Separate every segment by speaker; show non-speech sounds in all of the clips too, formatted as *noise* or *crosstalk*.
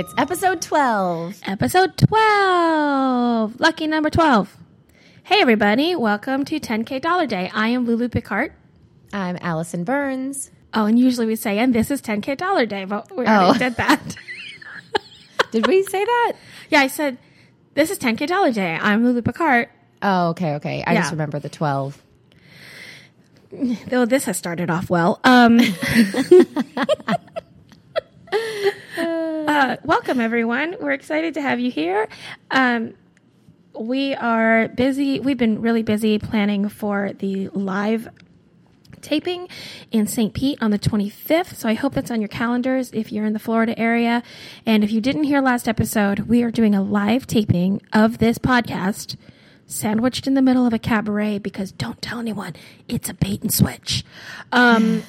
Speaker 1: It's episode 12.
Speaker 2: Episode 12. Lucky number 12. Hey, everybody. Welcome to 10K Dollar Day. I am Lulu Picard.
Speaker 1: I'm Allison Burns.
Speaker 2: Oh, and usually we say, and this is 10K Dollar Day, but we already
Speaker 1: Oh.
Speaker 2: did that. *laughs*
Speaker 1: Did we say that?
Speaker 2: yeah, I said, this is 10K Dollar Day. I'm Lulu Picard.
Speaker 1: Oh, okay, okay. I
Speaker 2: Yeah.
Speaker 1: just remember the 12.
Speaker 2: Though this has started off well. Um, *laughs* *laughs* uh, welcome, everyone. We're excited to have you here. Um, we are busy. We've been really busy planning for the live taping in St. Pete on the 25th. So I hope that's on your calendars if you're in the Florida area. And if you didn't hear last episode, we are doing a live taping of this podcast sandwiched in the middle of a cabaret because don't tell anyone it's a bait and switch. Um,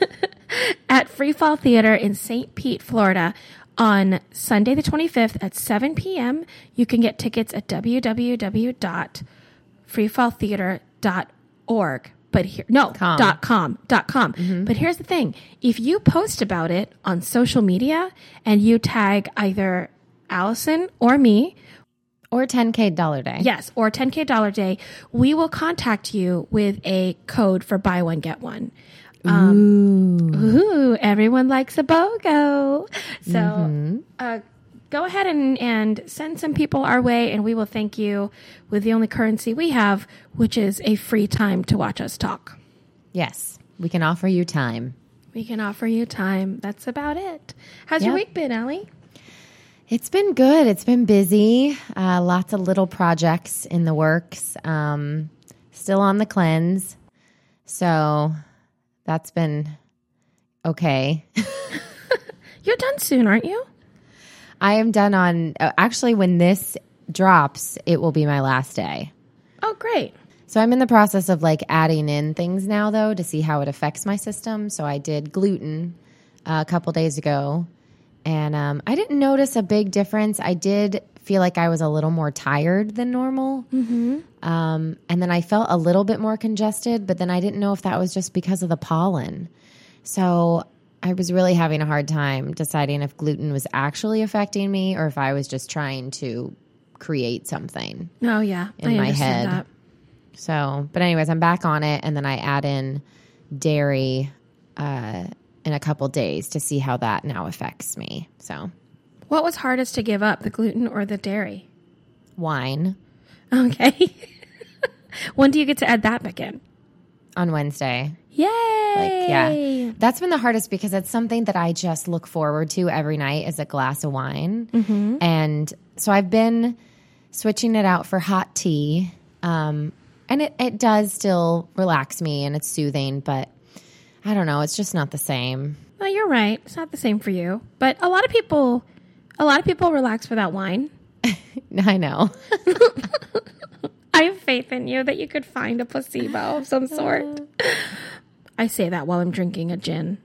Speaker 2: *laughs* at Free Fall Theater in St. Pete, Florida on Sunday the 25th at 7 p.m. You can get tickets at www.freefalltheater.org. But here, no,
Speaker 1: Com.
Speaker 2: dot com, dot com. But here's the thing. If you post about it on social media and you tag either Allison or me,
Speaker 1: Or 10K dollar day.
Speaker 2: Yes, or 10K dollar day, we will contact you with a code for buy one, get one. Um, ooh. everyone likes a BOGO. So uh, go ahead and, and send some people our way, and we will thank you with the only currency we have, which is a free time to watch us talk.
Speaker 1: Yes. We can offer you time.
Speaker 2: We can offer you time. That's about it. How's your week been, Allie?
Speaker 1: It's been good. It's been busy. Uh, lots of little projects in the works. Um, still on the cleanse. So that's been okay. *laughs*
Speaker 2: You're done soon, aren't you?
Speaker 1: I am done on, uh, actually, when this drops, it will be my last day.
Speaker 2: Oh, great.
Speaker 1: So I'm in the process of like adding in things now though to see how it affects my system. So I did gluten uh, a couple days ago and um, I didn't notice a big difference. I did feel like I was a little more tired than normal. Mm-hmm. Um, and then I felt a little bit more congested, but then I didn't know if that was just because of the pollen. So I was really having a hard time deciding if gluten was actually affecting me or if I was just trying to create something.
Speaker 2: Oh, yeah.
Speaker 1: In
Speaker 2: I
Speaker 1: my head.
Speaker 2: that.
Speaker 1: So, but anyways, I'm back on it, and then I add in dairy uh, in a couple days to see how that now affects me. So,
Speaker 2: What was hardest to give up, the gluten or the dairy?
Speaker 1: wine
Speaker 2: Okay. *laughs* when do you get to add that back in?
Speaker 1: on Wednesday.
Speaker 2: Yay!
Speaker 1: Like, yeah, that's been the hardest because it's something that I just look forward to every night is a glass of wine,
Speaker 2: Mm-hmm.
Speaker 1: and so I've been switching it out for hot tea, um, and it it does still relax me and it's soothing, but I don't know, it's just not the same.
Speaker 2: Well, you're right. It's not the same for you, but a lot of people, a lot of people relax without wine. *laughs*
Speaker 1: I know. *laughs*
Speaker 2: I have faith in you that you could find a placebo of some sort. *laughs* I say that while I'm drinking a gin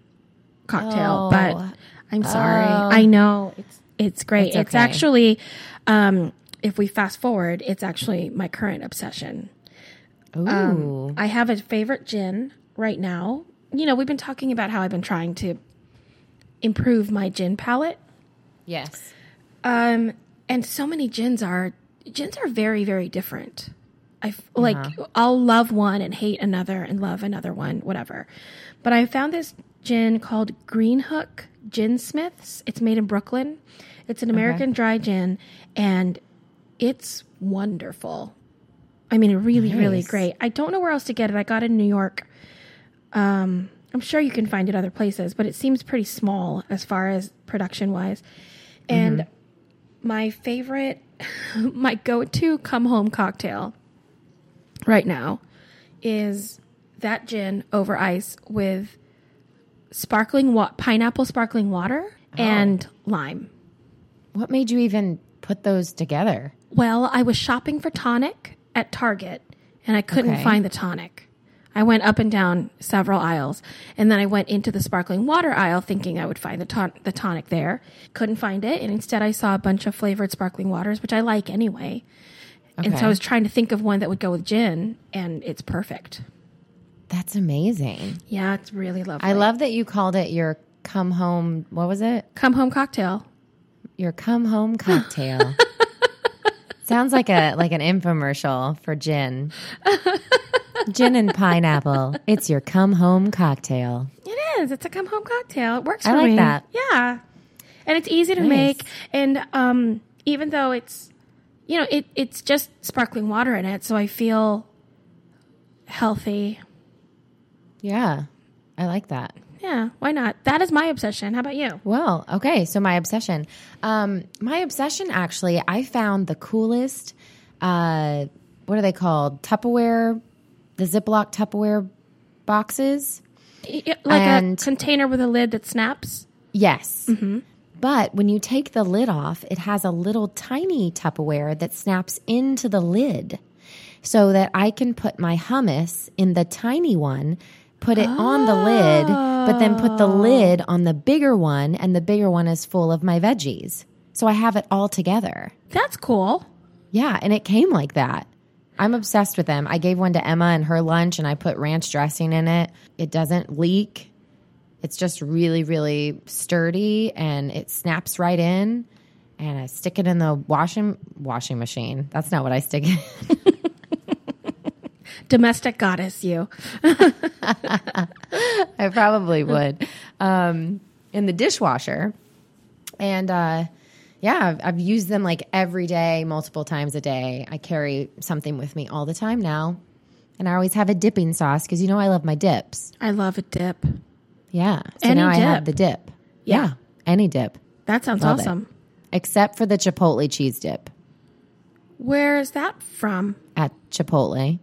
Speaker 2: cocktail,
Speaker 1: Oh.
Speaker 2: but I'm sorry. I know it's it's great.
Speaker 1: It's
Speaker 2: It's, actually, um, if we fast forward, it's actually my current obsession.
Speaker 1: Ooh.
Speaker 2: I have a favorite gin right now. You know, we've been talking about how I've been trying to improve my gin palate.
Speaker 1: yes.
Speaker 2: Um, and so many gins are gins are very very different. I f- like I'll love one and hate another and love another one, whatever. But I found this gin called Green Hook Gin Smiths. It's made in Brooklyn. It's an American dry gin, and it's wonderful. I mean, really, really great. I don't know where else to get it. I got it in New York. Um, I'm sure you can find it other places, but it seems pretty small as far as production wise. And my favorite, *laughs* my go to come home cocktail right now is that gin over ice with sparkling wa- pineapple sparkling water and lime.
Speaker 1: What made you even put those together?
Speaker 2: Well, I was shopping for tonic at Target and I couldn't
Speaker 1: Okay.
Speaker 2: find the tonic. I went up and down several aisles and then I went into the sparkling water aisle thinking I would find the, ton- the tonic there. Couldn't find it. And instead I saw a bunch of flavored sparkling waters, which I like anyway. And so I was trying to think of one that would go with gin and it's perfect.
Speaker 1: That's amazing.
Speaker 2: Yeah, it's really lovely.
Speaker 1: I love that you called it your come home. What was it?
Speaker 2: come home cocktail.
Speaker 1: your come home cocktail. *laughs* Sounds like a like an infomercial for gin. *laughs* gin and pineapple. It's your come home cocktail.
Speaker 2: It is. It's a come home cocktail. It works
Speaker 1: I
Speaker 2: for
Speaker 1: like
Speaker 2: me.
Speaker 1: that.
Speaker 2: Yeah. And it's easy to
Speaker 1: Nice.
Speaker 2: make. And um, even though it's, you know, it, it's just sparkling water in it. So I feel healthy.
Speaker 1: Yeah. I like that.
Speaker 2: Yeah. Why not? That is my obsession. How about you?
Speaker 1: Well, okay. So my obsession, um, my obsession actually, I found the coolest. Uh, what are they called? Tupperware, the Ziploc Tupperware boxes.
Speaker 2: Y- y- Like
Speaker 1: And-
Speaker 2: a container with a lid that snaps.
Speaker 1: Yes. Mm-hmm. But when you take the lid off, it has a little tiny Tupperware that snaps into the lid so that I can put my hummus in the tiny one, put it on the lid, but then put the oh. lid on the bigger one, and the bigger one is full of my veggies. So I have it all together.
Speaker 2: That's cool.
Speaker 1: Yeah, and it came like that. I'm obsessed with them. I gave one to Emma and her lunch, and I put ranch dressing in it. It doesn't leak. It's just really, really sturdy, and it snaps right in. And I stick it in the washing washing machine. That's not what I stick it. In. *laughs*
Speaker 2: Domestic goddess, you. *laughs*
Speaker 1: I probably would. Um, in the dishwasher. And uh, yeah, I've, I've used them like every day, multiple times a day. I carry something with me all the time now. And I always have a dipping sauce because you know I love my dips.
Speaker 2: I love a dip.
Speaker 1: Yeah. So
Speaker 2: Any
Speaker 1: now I have
Speaker 2: dip.
Speaker 1: the dip. Yeah. Any dip.
Speaker 2: That sounds
Speaker 1: Love it.
Speaker 2: awesome.
Speaker 1: Except for the Chipotle cheese dip
Speaker 2: Where is that from?
Speaker 1: at Chipotle.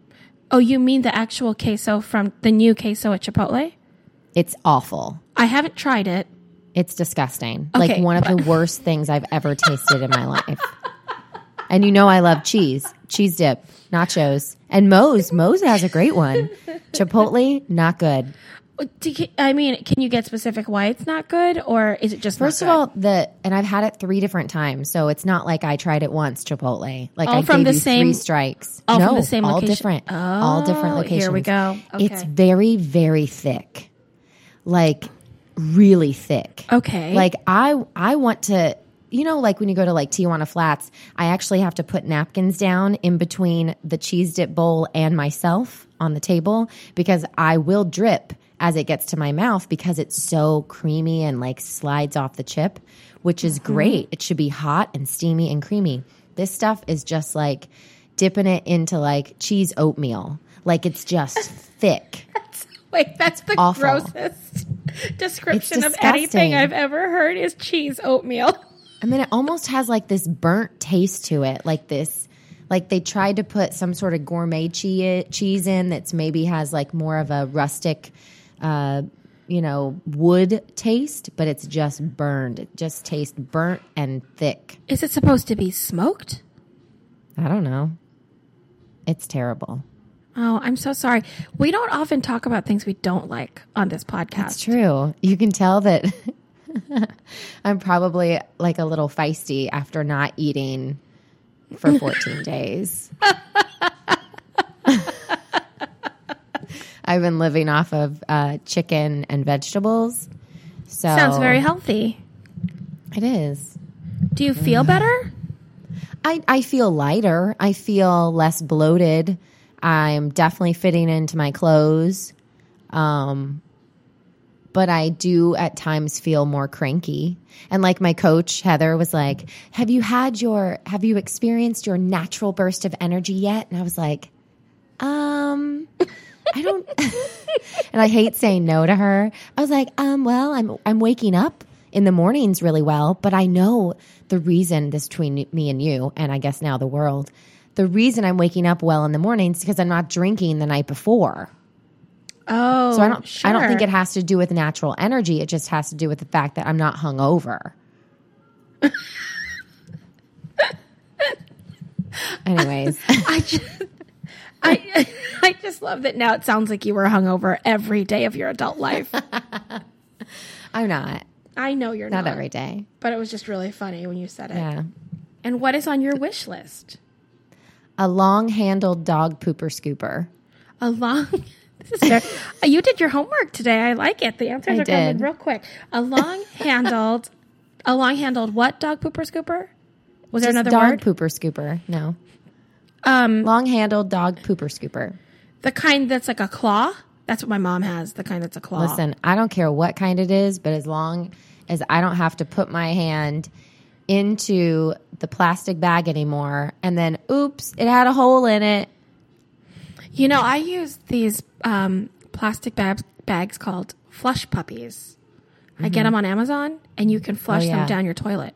Speaker 2: Oh, you mean the actual queso from the new queso at Chipotle?
Speaker 1: It's awful.
Speaker 2: I haven't tried it.
Speaker 1: It's disgusting.
Speaker 2: Okay,
Speaker 1: like one of the worst things I've ever tasted in my life. And you know I love cheese, cheese dip, nachos, and Moe's. Moe's has a great one. Chipotle, not good.
Speaker 2: Do you- I mean, can you get specific why it's not good, or is it just
Speaker 1: First of all, the and I've had it three different times, so it's not like I tried it once. Chipotle, like
Speaker 2: All
Speaker 1: I
Speaker 2: from the same-
Speaker 1: strikes.
Speaker 2: all
Speaker 1: no,
Speaker 2: from the same
Speaker 1: all
Speaker 2: location?
Speaker 1: different, all different
Speaker 2: Oh,
Speaker 1: locations.
Speaker 2: here we go.
Speaker 1: It's very, very thick, like really thick.
Speaker 2: Okay.
Speaker 1: Like I, I want to. You know, like when you go to like Tijuana Flats, I actually have to put napkins down in between the cheese dip bowl and myself on the table because I will drip as it gets to my mouth because it's so creamy and like slides off the chip, which is mm-hmm. great. It should be hot and steamy and creamy. This stuff is just like dipping it into like cheese oatmeal. Like it's just *laughs* thick.
Speaker 2: Wait, that's the
Speaker 1: awful.
Speaker 2: grossest *laughs* description of anything I've ever heard is cheese oatmeal. *laughs*
Speaker 1: I mean, it almost has like this burnt taste to it, like this. Like they tried to put some sort of gourmet cheese cheese in that's maybe has like more of a rustic, uh, you know, wood taste, but it's just burned. It just tastes burnt and thick.
Speaker 2: Is it supposed to be smoked?
Speaker 1: I don't know. It's terrible.
Speaker 2: Oh, I'm so sorry. We don't often talk about things we don't like on this podcast.
Speaker 1: It's true. You can tell that *laughs* I'm probably like a little feisty after not eating for *laughs* 14 days. *laughs* I've been living off of uh, chicken and vegetables. So
Speaker 2: Sounds very healthy.
Speaker 1: It is.
Speaker 2: Do you feel better?
Speaker 1: I, I feel lighter. I feel less bloated. I'm definitely fitting into my clothes. Um, but I do at times feel more cranky. And like my coach, Heather, was like, Have you had your, have you experienced your natural burst of energy yet? And I was like, Um, I don't, *laughs* and I hate saying no to her. I was like, um, well, I'm, I'm waking up in the mornings really well, but I know the reason this between me and you, and I guess now the world, the reason I'm waking up well in the mornings is because I'm not drinking the night before.
Speaker 2: Oh,
Speaker 1: So I don't I don't think it has to do with natural energy. It just has to do with the fact that I'm not hungover. *laughs* Anyways,
Speaker 2: I just, I, I just love that now it sounds like you were hungover every day of your adult life. *laughs*
Speaker 1: I'm not.
Speaker 2: I know you're not,
Speaker 1: Not every day.
Speaker 2: but it was just really funny when you said it.
Speaker 1: Yeah.
Speaker 2: And what is on your wish list?
Speaker 1: A long-handled dog pooper scooper.
Speaker 2: A long. *laughs* This is you did your homework today. I like it. The answers
Speaker 1: I
Speaker 2: are coming real quick. A long-handled A long handled what dog pooper scooper? Was there
Speaker 1: Just
Speaker 2: another
Speaker 1: dog
Speaker 2: word?
Speaker 1: pooper scooper. No.
Speaker 2: Um,
Speaker 1: Long handled dog pooper scooper.
Speaker 2: the kind that's like a claw. That's what my mom has. The kind that's a claw.
Speaker 1: Listen, I don't care what kind it is, but as long as I don't have to put my hand into the plastic bag anymore and then oops, it had a hole in it.
Speaker 2: You know, I use these um, plastic bags, bags called flush puppies. I get them on Amazon, and you can flush
Speaker 1: Mm-hmm. Oh, yeah.
Speaker 2: them down your toilet.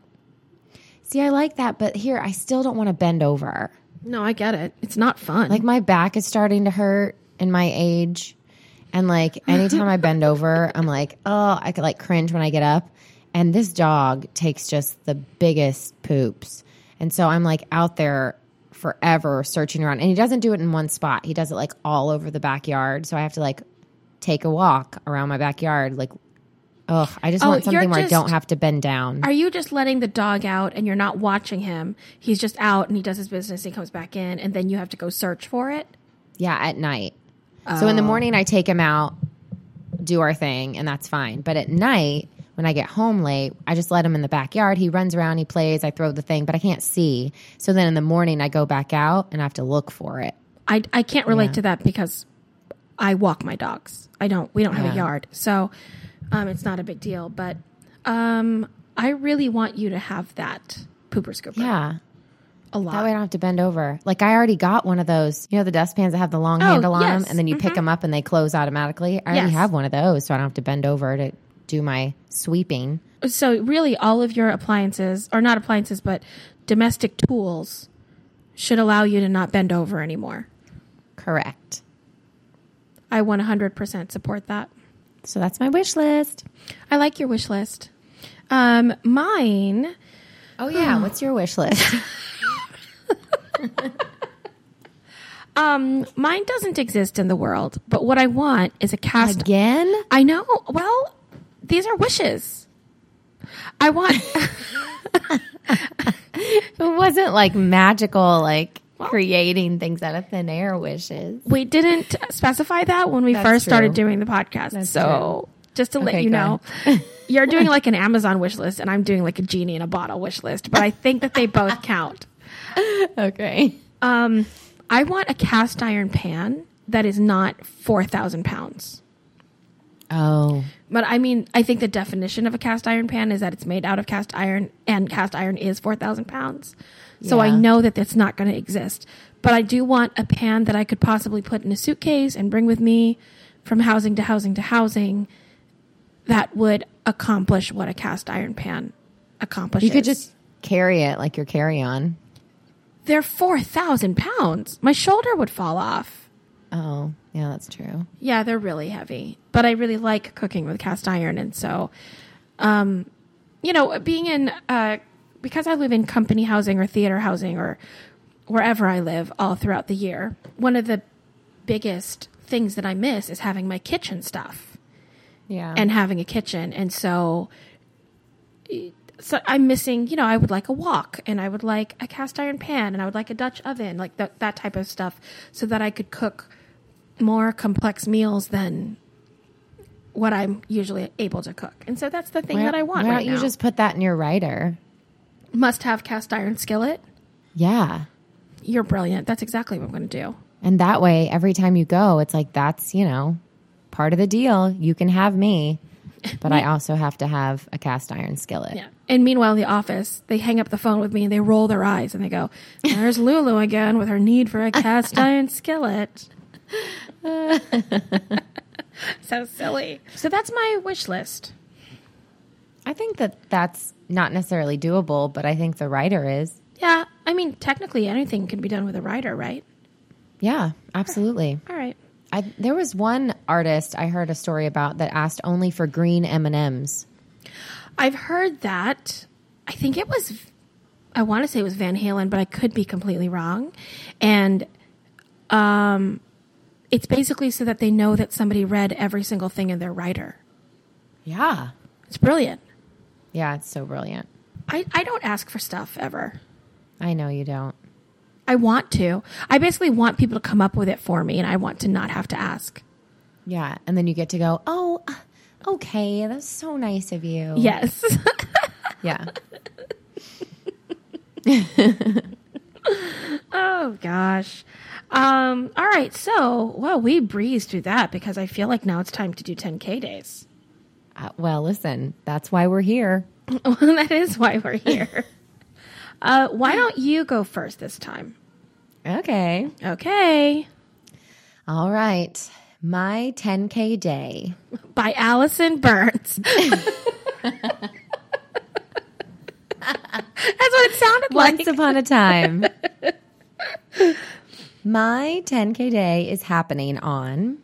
Speaker 1: See, I like that, but here I still don't want to bend over.
Speaker 2: No, I get it. It's not fun.
Speaker 1: Like my back is starting to hurt in my age. And like anytime I bend over, I'm like, oh, I could like cringe when I get up. And this dog takes just the biggest poops. And so I'm like out there forever searching around. And he doesn't do it in one spot. He does it like all over the backyard. So I have to like take a walk around my backyard. Like, oh, I just
Speaker 2: Oh,
Speaker 1: want something where I don't have to bend down.
Speaker 2: Are you just letting the dog out and you're not watching him? He's just out and he does his business. He comes back in, and then you have to go search for it.
Speaker 1: Yeah, at night. So in the oh. morning, I take him out, do our thing, and that's fine. But at night, when I get home late, I just let him in the backyard. He runs around, he plays, I throw the thing, but I can't see. So then in the morning, I go back out and I have to look for it.
Speaker 2: I I can't relate
Speaker 1: Yeah.
Speaker 2: to that because I walk my dogs. I don't. We don't have
Speaker 1: Yeah.
Speaker 2: a yard, so um, it's not a big deal. But um, I really want you to have that pooper scooper.
Speaker 1: Yeah.
Speaker 2: a lot.
Speaker 1: That way I don't have to bend over. Like I already got one of those, you know, the dustpans that have the long
Speaker 2: Oh,
Speaker 1: handle on them, and then you pick them up and they close automatically. I already
Speaker 2: Yes.
Speaker 1: have one of those, so I don't have to bend over to do my sweeping.
Speaker 2: so really all of your appliances or not appliances but domestic tools should allow you to not bend over anymore
Speaker 1: Correct.
Speaker 2: i 100% support that
Speaker 1: So that's my wish list.
Speaker 2: i like your wish list um, mine
Speaker 1: Oh yeah, *sighs* what's your wish list? *laughs*
Speaker 2: um, mine doesn't exist in the world but what i want is a cast
Speaker 1: Again?
Speaker 2: i know well these are wishes. I want *laughs*
Speaker 1: It wasn't like magical, like creating things out of thin air wishes.
Speaker 2: we didn't specify that when we
Speaker 1: That's
Speaker 2: first started doing the podcast so just to let you know *laughs* you're doing like an *laughs* amazon wish list and i'm doing like a genie in a bottle wish list but i think that they both count.
Speaker 1: Okay.
Speaker 2: um, i want a cast iron pan that is not 4000 pounds
Speaker 1: Oh,
Speaker 2: but i mean i think the definition of a cast iron pan is that it's made out of cast iron and cast iron is 4000 pounds. So i know that it's not going to exist. But i do want a pan that i could possibly put in a suitcase and bring with me from housing to housing to housing that would accomplish what a cast iron pan accomplishes.
Speaker 1: You could just carry it like your carry on.
Speaker 2: they're 4000 pounds. My shoulder would fall off
Speaker 1: Oh, yeah, that's true.
Speaker 2: Yeah, they're really heavy, but I really like cooking with cast iron, and so, um, you know, being in uh, because I live in company housing or theater housing or wherever I live all throughout the year. One of the biggest things that I miss is having my kitchen stuff
Speaker 1: Yeah.
Speaker 2: and having a kitchen, and so. So I'm missing, you know, I would like a wok and I would like a cast iron pan and I would like a Dutch oven, like that, that type of stuff, so that I could cook more complex meals than what I'm usually able to cook. And so that's the thing
Speaker 1: why,
Speaker 2: that I want
Speaker 1: why
Speaker 2: right
Speaker 1: don't you
Speaker 2: now.
Speaker 1: just put that in your rider?
Speaker 2: Must have cast iron skillet.
Speaker 1: Yeah.
Speaker 2: You're brilliant. That's exactly what I'm going to do.
Speaker 1: And that way, every time you go, it's like, that's, you know, part of the deal. You can have me, but I also have to have a cast iron skillet.
Speaker 2: Yeah. And meanwhile, in the office, they hang up the phone with me and they roll their eyes and they go, "There's Lulu again with her need for a *laughs* cast iron skillet." *laughs* so silly. So that's my wish list.
Speaker 1: I think that that's not necessarily doable, but I think the rider is.
Speaker 2: Yeah, I mean, technically anything can be done with a rider, right?
Speaker 1: Yeah, absolutely.
Speaker 2: All right.
Speaker 1: I, there was one artist I heard a story about that asked only for green M and M's.
Speaker 2: I've heard that. I think it was, I want to say it was Van Halen, but I could be completely wrong. And um, it's basically so that they know that somebody read every single thing in their rider.
Speaker 1: Yeah,
Speaker 2: It's brilliant.
Speaker 1: yeah, it's so brilliant.
Speaker 2: I, I don't ask for stuff ever.
Speaker 1: I know you don't.
Speaker 2: I want to. I basically want people to come up with it for me, and I want to not have to ask.
Speaker 1: Yeah, and then you get to go. Oh, uh, okay, that's so nice of you.
Speaker 2: Yes. *laughs*
Speaker 1: Yeah. *laughs*
Speaker 2: Oh gosh. Um, all right, so well, we breezed through that because I feel like now it's time to do 10k days.
Speaker 1: Uh, well, listen, that's why we're here. *laughs*
Speaker 2: well, that is why we're here. *laughs* uh, why don't you go first this time?
Speaker 1: Okay.
Speaker 2: Okay.
Speaker 1: All right. My 10K day.
Speaker 2: By Allison Burns. *laughs* That's what it sounded
Speaker 1: Once
Speaker 2: like.
Speaker 1: Once upon a time. My 10K day is happening on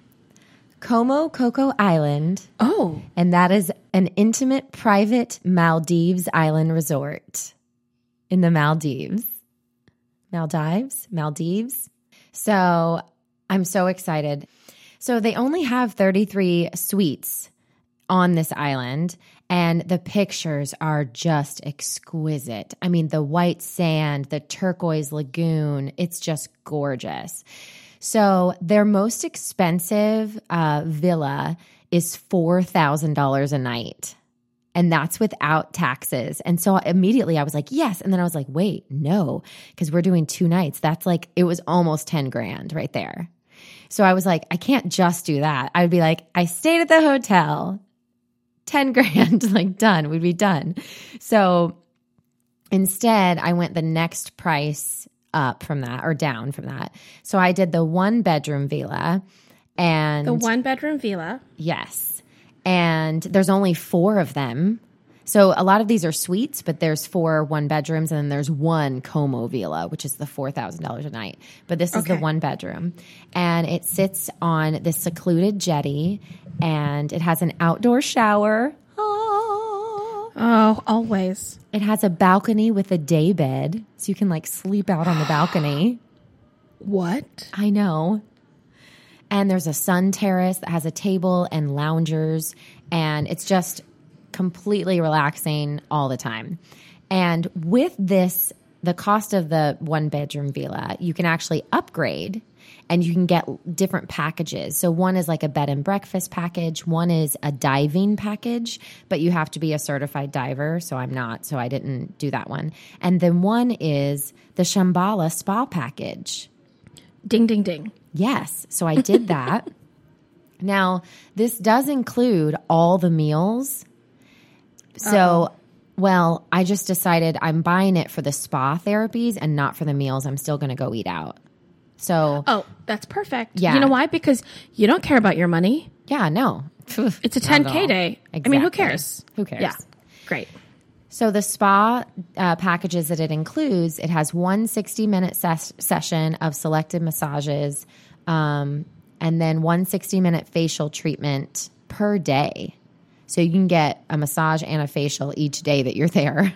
Speaker 1: Como Cocoa Island,
Speaker 2: oh,
Speaker 1: and that is an intimate, private Maldives island resort in the Maldives. Maldives? Maldives? So I'm so excited. So they only have 33 suites on this island, and the pictures are just exquisite. I mean, the white sand, the turquoise lagoon, it's just gorgeous. So their most expensive uh, villa is $4,000 a night. And that's without taxes. And so immediately I was like, yes. And then I was like, wait, no, because we're doing two nights. That's like, it was almost 10 grand right there. So I was like, I can't just do that. I would be like, I stayed at the hotel, 10 *laughs* grand, like done, we'd be done. So instead, I went the next price up from that or down from that. So I did the one bedroom villa and
Speaker 2: the one bedroom villa.
Speaker 1: Yes. And there's only four of them. So a lot of these are suites, but there's four one bedrooms, and then there's one Como Villa, which is the four thousand dollars a night. But this is the one bedroom, and it sits on this secluded jetty, and it has an outdoor shower.
Speaker 2: Oh, always.
Speaker 1: It has a balcony with a day bed, so you can like sleep out on the balcony. *gasps*
Speaker 2: What?
Speaker 1: I know. And there's a sun terrace that has a table and loungers, and it's just completely relaxing all the time. And with this, the cost of the one bedroom villa, you can actually upgrade and you can get different packages. So one is like a bed and breakfast package, one is a diving package, but you have to be a certified diver, so I'm not, so I didn't do that one. And then one is the Shambhala spa package.
Speaker 2: Ding, ding, ding.
Speaker 1: Yes. So I did that. *laughs* now, this does include all the meals. So, well, I just decided I'm buying it for the spa therapies and not for the meals. I'm still going to go eat out. So,
Speaker 2: Oh, that's perfect.
Speaker 1: Yeah.
Speaker 2: You know why? Because you don't care about your money.
Speaker 1: yeah, no. *laughs*
Speaker 2: It's a 10K
Speaker 1: all.
Speaker 2: day. I mean, who cares?
Speaker 1: Who cares?
Speaker 2: Yeah. Great.
Speaker 1: So the spa uh, packages that it includes, it has one 60 minute ses- session of selected massages, um, and then one 60 minute facial treatment per day. So you can get a massage and a facial each day that you're there.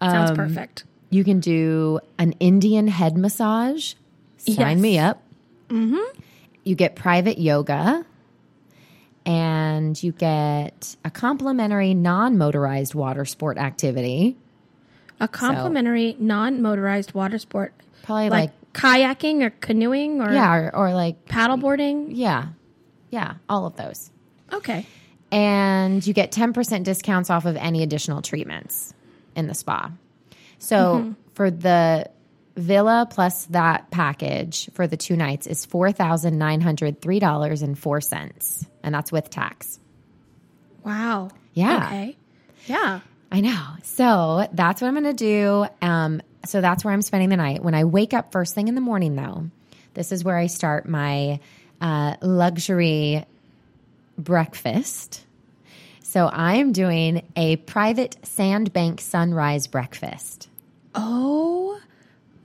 Speaker 2: Sounds
Speaker 1: Um,
Speaker 2: perfect.
Speaker 1: You can do an Indian head massage. Sign
Speaker 2: Yes.
Speaker 1: me up. Mm-hmm. You get private yoga. And you get a complimentary non motorized water sport activity.
Speaker 2: A complimentary non-motorized water sport,
Speaker 1: Probably
Speaker 2: like,
Speaker 1: like,
Speaker 2: kayaking or canoeing or
Speaker 1: yeah, or, or like,
Speaker 2: paddleboarding.
Speaker 1: yeah, yeah, all of those.
Speaker 2: Okay.
Speaker 1: And you get 10% discounts off of any additional treatments in the spa. So
Speaker 2: Mm-hmm.
Speaker 1: for the villa plus that package for the two nights is $4,903.04. And that's with tax.
Speaker 2: Wow.
Speaker 1: Yeah.
Speaker 2: Okay. Yeah.
Speaker 1: I know. So that's what I'm going to do. Um, so that's where I'm spending the night. When I wake up first thing in the morning, though, this is where I start my uh, luxury breakfast. So I am doing a private sandbank sunrise breakfast.
Speaker 2: Oh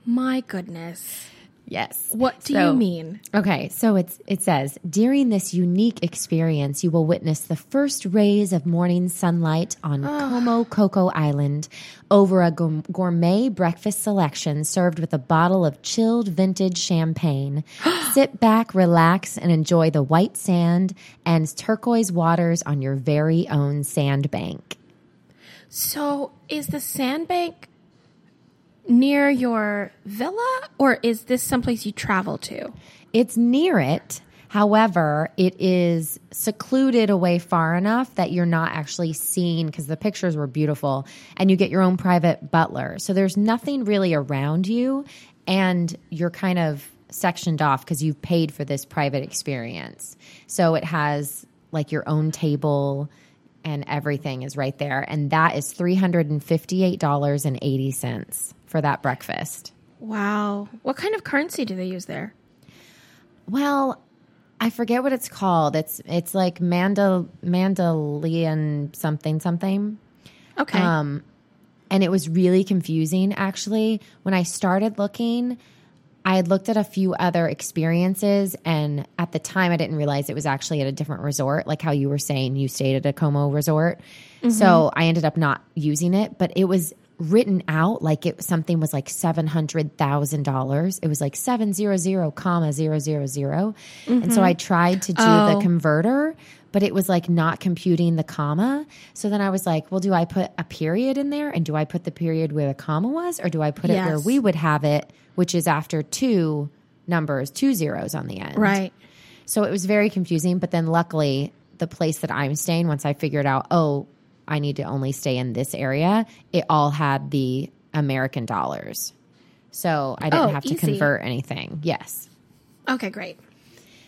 Speaker 2: my goodness.
Speaker 1: Yes.
Speaker 2: What do
Speaker 1: So-
Speaker 2: you mean?
Speaker 1: Okay, so it's it says during this unique experience, you will witness the first rays of morning sunlight on Como Cocoa Island over a gourmet breakfast selection served with a bottle of chilled vintage champagne. *gasps* Sit back, relax, and enjoy the white sand and turquoise waters on your very own sandbank.
Speaker 2: So, is the sandbank near your villa or is this someplace you travel to?
Speaker 1: It's near it. However, it is secluded away far enough that you're not actually seen because the pictures were beautiful and you get your own private butler. So there's nothing really around you and you're kind of sectioned off because you've paid for this private experience. So it has like your own table and everything is right there. And that is $358.80 for that breakfast.
Speaker 2: Wow. What kind of currency do they use there?
Speaker 1: Well, I forget what it's called. It's it's like Mandal Mandalian something something.
Speaker 2: Okay.
Speaker 1: Um, and it was really confusing actually. When I started looking, I had looked at a few other experiences, and at the time, I didn't realize it was actually at a different resort, like how you were saying you stayed at a Como resort. So I ended up not using it, but it was written out like it something was like seven hundred thousand dollars. It was like seven zero zero comma zero zero zero, and so mm-hmm. I tried to do the
Speaker 2: Oh.
Speaker 1: converter, but it was like not computing the comma. So then I was like, well, do I put a period in there, and do I put the period where the comma was, or do I put it where we would have it, which is after two numbers, two zeros on the end,
Speaker 2: right.
Speaker 1: so it was very confusing. But then luckily, the place that I'm staying, once I figured out, oh, I need to only stay in this area, it all had the American dollars. So I didn't
Speaker 2: Oh,
Speaker 1: have to
Speaker 2: easy.
Speaker 1: convert anything. Yes.
Speaker 2: Okay, great.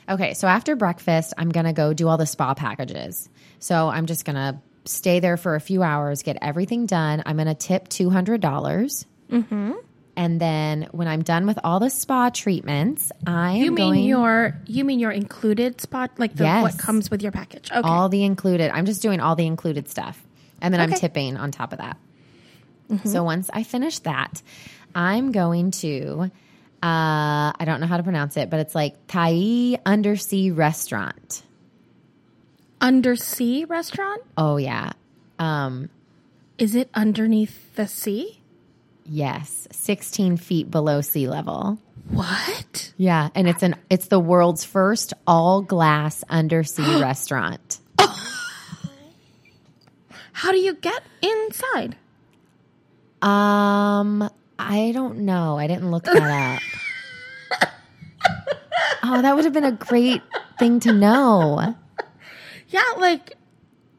Speaker 1: Okay. So after breakfast, I'm going to go do all the spa packages. So I'm just going to stay there for a few hours, get everything done. I'm going to tip 200. dollars
Speaker 2: Mm-hmm.
Speaker 1: And then when I'm done with all the spa treatments, I
Speaker 2: You mean
Speaker 1: going
Speaker 2: your you mean your included spot like the
Speaker 1: Yes.
Speaker 2: what comes with your package? Okay.
Speaker 1: all the included. I'm just doing all the included stuff. And then I'm tipping on top of that. So once I finish that, I'm going to, uh, I don't know how to pronounce it, but it's like Thai Undersea Restaurant.
Speaker 2: Undersea restaurant?
Speaker 1: Oh, yeah. Um,
Speaker 2: Is it underneath the sea?
Speaker 1: Yes. 16 feet below sea level.
Speaker 2: What?
Speaker 1: Yeah. And it's an, it's the world's first all glass undersea *gasps* restaurant. *gasps*
Speaker 2: How do you get inside?
Speaker 1: Um, I don't know. I didn't look that up. *laughs* oh, that would have been a great thing to know.
Speaker 2: Yeah, like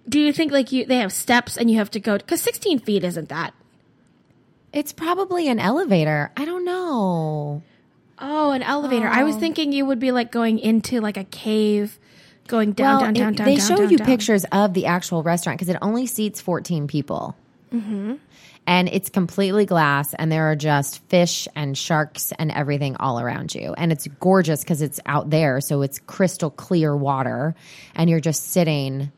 Speaker 2: do you think like you they have steps and you have to go cuz 16 feet isn't that?
Speaker 1: It's probably an elevator. I don't know.
Speaker 2: Oh, an elevator. I was thinking you would be like going into like a cave going down down
Speaker 1: it-
Speaker 2: down down
Speaker 1: they
Speaker 2: down,
Speaker 1: show
Speaker 2: down,
Speaker 1: you
Speaker 2: down.
Speaker 1: pictures of the actual restaurant because it only seats 14 people.
Speaker 2: Mm-hmm.
Speaker 1: And it's completely glass, and there are just fish and sharks and everything all around you. And it's gorgeous because it's out there, so it's crystal clear water, and you're just sitting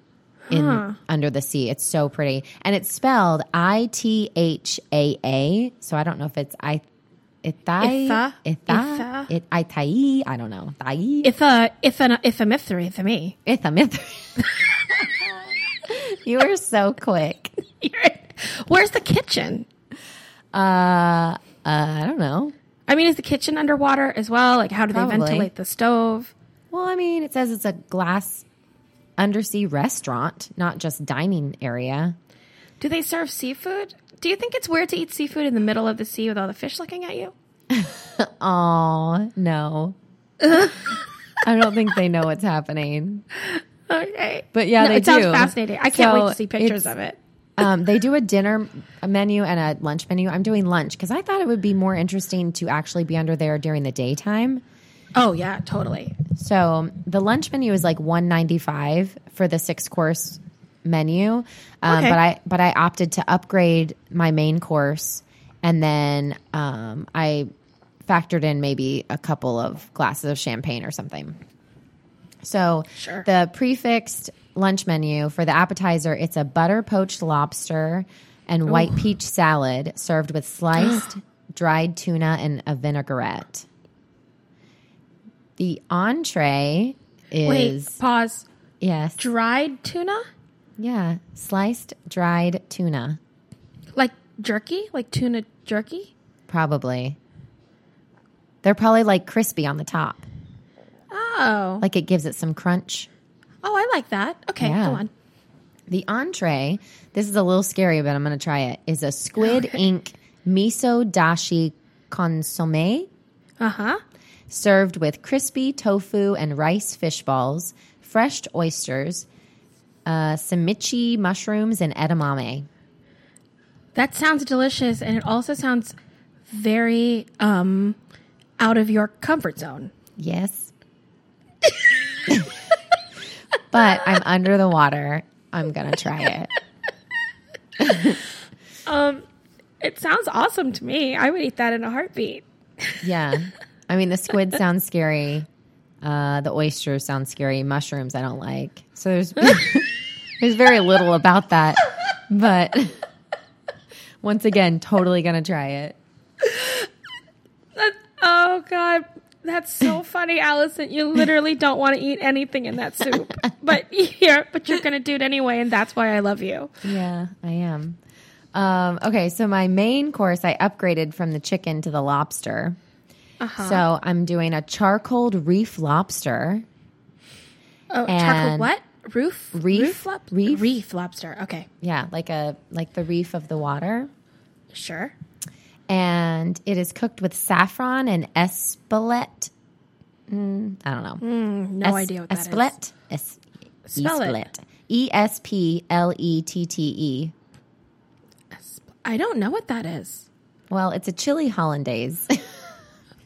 Speaker 1: in under the sea. It's so pretty, and it's spelled I T H A A. So I don't know if it's I. Itai,
Speaker 2: Itha?
Speaker 1: Itha,
Speaker 2: Itha?
Speaker 1: It, Itai, I don't know. Thai,
Speaker 2: If a if an if a mystery for me.
Speaker 1: Itha, myth. *laughs* you were so quick. *laughs*
Speaker 2: Where's the kitchen?
Speaker 1: Uh, uh, I don't know.
Speaker 2: I mean, is the kitchen underwater as well? Like, how do they ventilate the stove?
Speaker 1: Well, I mean, it says it's a glass undersea restaurant, not just dining area.
Speaker 2: Do they serve seafood? Do you think it's weird to eat seafood in the middle of the sea with all the fish looking at you? *laughs*
Speaker 1: Oh no. I don't think they know what's happening.
Speaker 2: Okay.
Speaker 1: But yeah,
Speaker 2: No,
Speaker 1: they
Speaker 2: it sounds fascinating. I can't
Speaker 1: So
Speaker 2: wait to see pictures
Speaker 1: it's-
Speaker 2: of it.
Speaker 1: Um, they do a dinner menu and a lunch menu. I'm doing lunch because I thought it would be more interesting to actually be under there during the daytime.
Speaker 2: Oh yeah, totally.
Speaker 1: So the lunch menu is like 195 for the six course menu. Um,
Speaker 2: Okay.
Speaker 1: but I but I opted to upgrade my main course and then um, I factored in maybe a couple of glasses of champagne or something. So
Speaker 2: Sure.
Speaker 1: the prefixed lunch menu for the appetizer, it's a butter poached lobster and white peach salad served with sliced *gasps* dried tuna and a vinaigrette. The entree is
Speaker 2: Wait, pause.
Speaker 1: yes,
Speaker 2: Dried tuna,
Speaker 1: yeah, sliced dried tuna,
Speaker 2: like jerky, like tuna jerky.
Speaker 1: probably. They're probably like crispy on the top,
Speaker 2: Oh,
Speaker 1: like it gives it some crunch.
Speaker 2: oh, I like that. Okay,
Speaker 1: Yeah.
Speaker 2: go on.
Speaker 1: The entree, this is a little scary, but I'm going to try it. Is a squid ink miso dashi consomme.
Speaker 2: Uh huh.
Speaker 1: Served with crispy tofu and rice fish balls, fresh oysters, uh, shimeji mushrooms, and edamame.
Speaker 2: That sounds delicious, and it also sounds very um, out of your comfort zone.
Speaker 1: Yes. *laughs* but I'm under the water. I'm going to try it. *laughs*
Speaker 2: Um, it sounds awesome to me. I would eat that in a heartbeat.
Speaker 1: Yeah. *laughs* I mean, the squid sounds scary. Uh, the oysters sound scary. Mushrooms, I don't like. So there's *laughs* there's very little about that. But *laughs* once again, totally gonna try it.
Speaker 2: That, oh God, that's so funny, Allison. You literally don't want to eat anything in that soup, but *laughs* here, but you're gonna do it anyway, and that's why I love you.
Speaker 1: Yeah, I am. Um, okay, so my main course, I upgraded from the chicken to the lobster.
Speaker 2: Uh-huh.
Speaker 1: So I'm doing a charcoal reef lobster.
Speaker 2: Oh, charcoal what? Roof?
Speaker 1: Reef?
Speaker 2: lob-
Speaker 1: Reef?
Speaker 2: Reef lobster. Okay,
Speaker 1: Yeah, like a like the reef of the water.
Speaker 2: sure.
Speaker 1: and it is cooked with saffron and espelette. Mm, I don't know.
Speaker 2: No
Speaker 1: Es-
Speaker 2: idea what that is.
Speaker 1: espelette. Es-
Speaker 2: Spell it.
Speaker 1: espelette. E S P L E T T E.
Speaker 2: I don't know what that is.
Speaker 1: Well, it's a chili hollandaise. *laughs*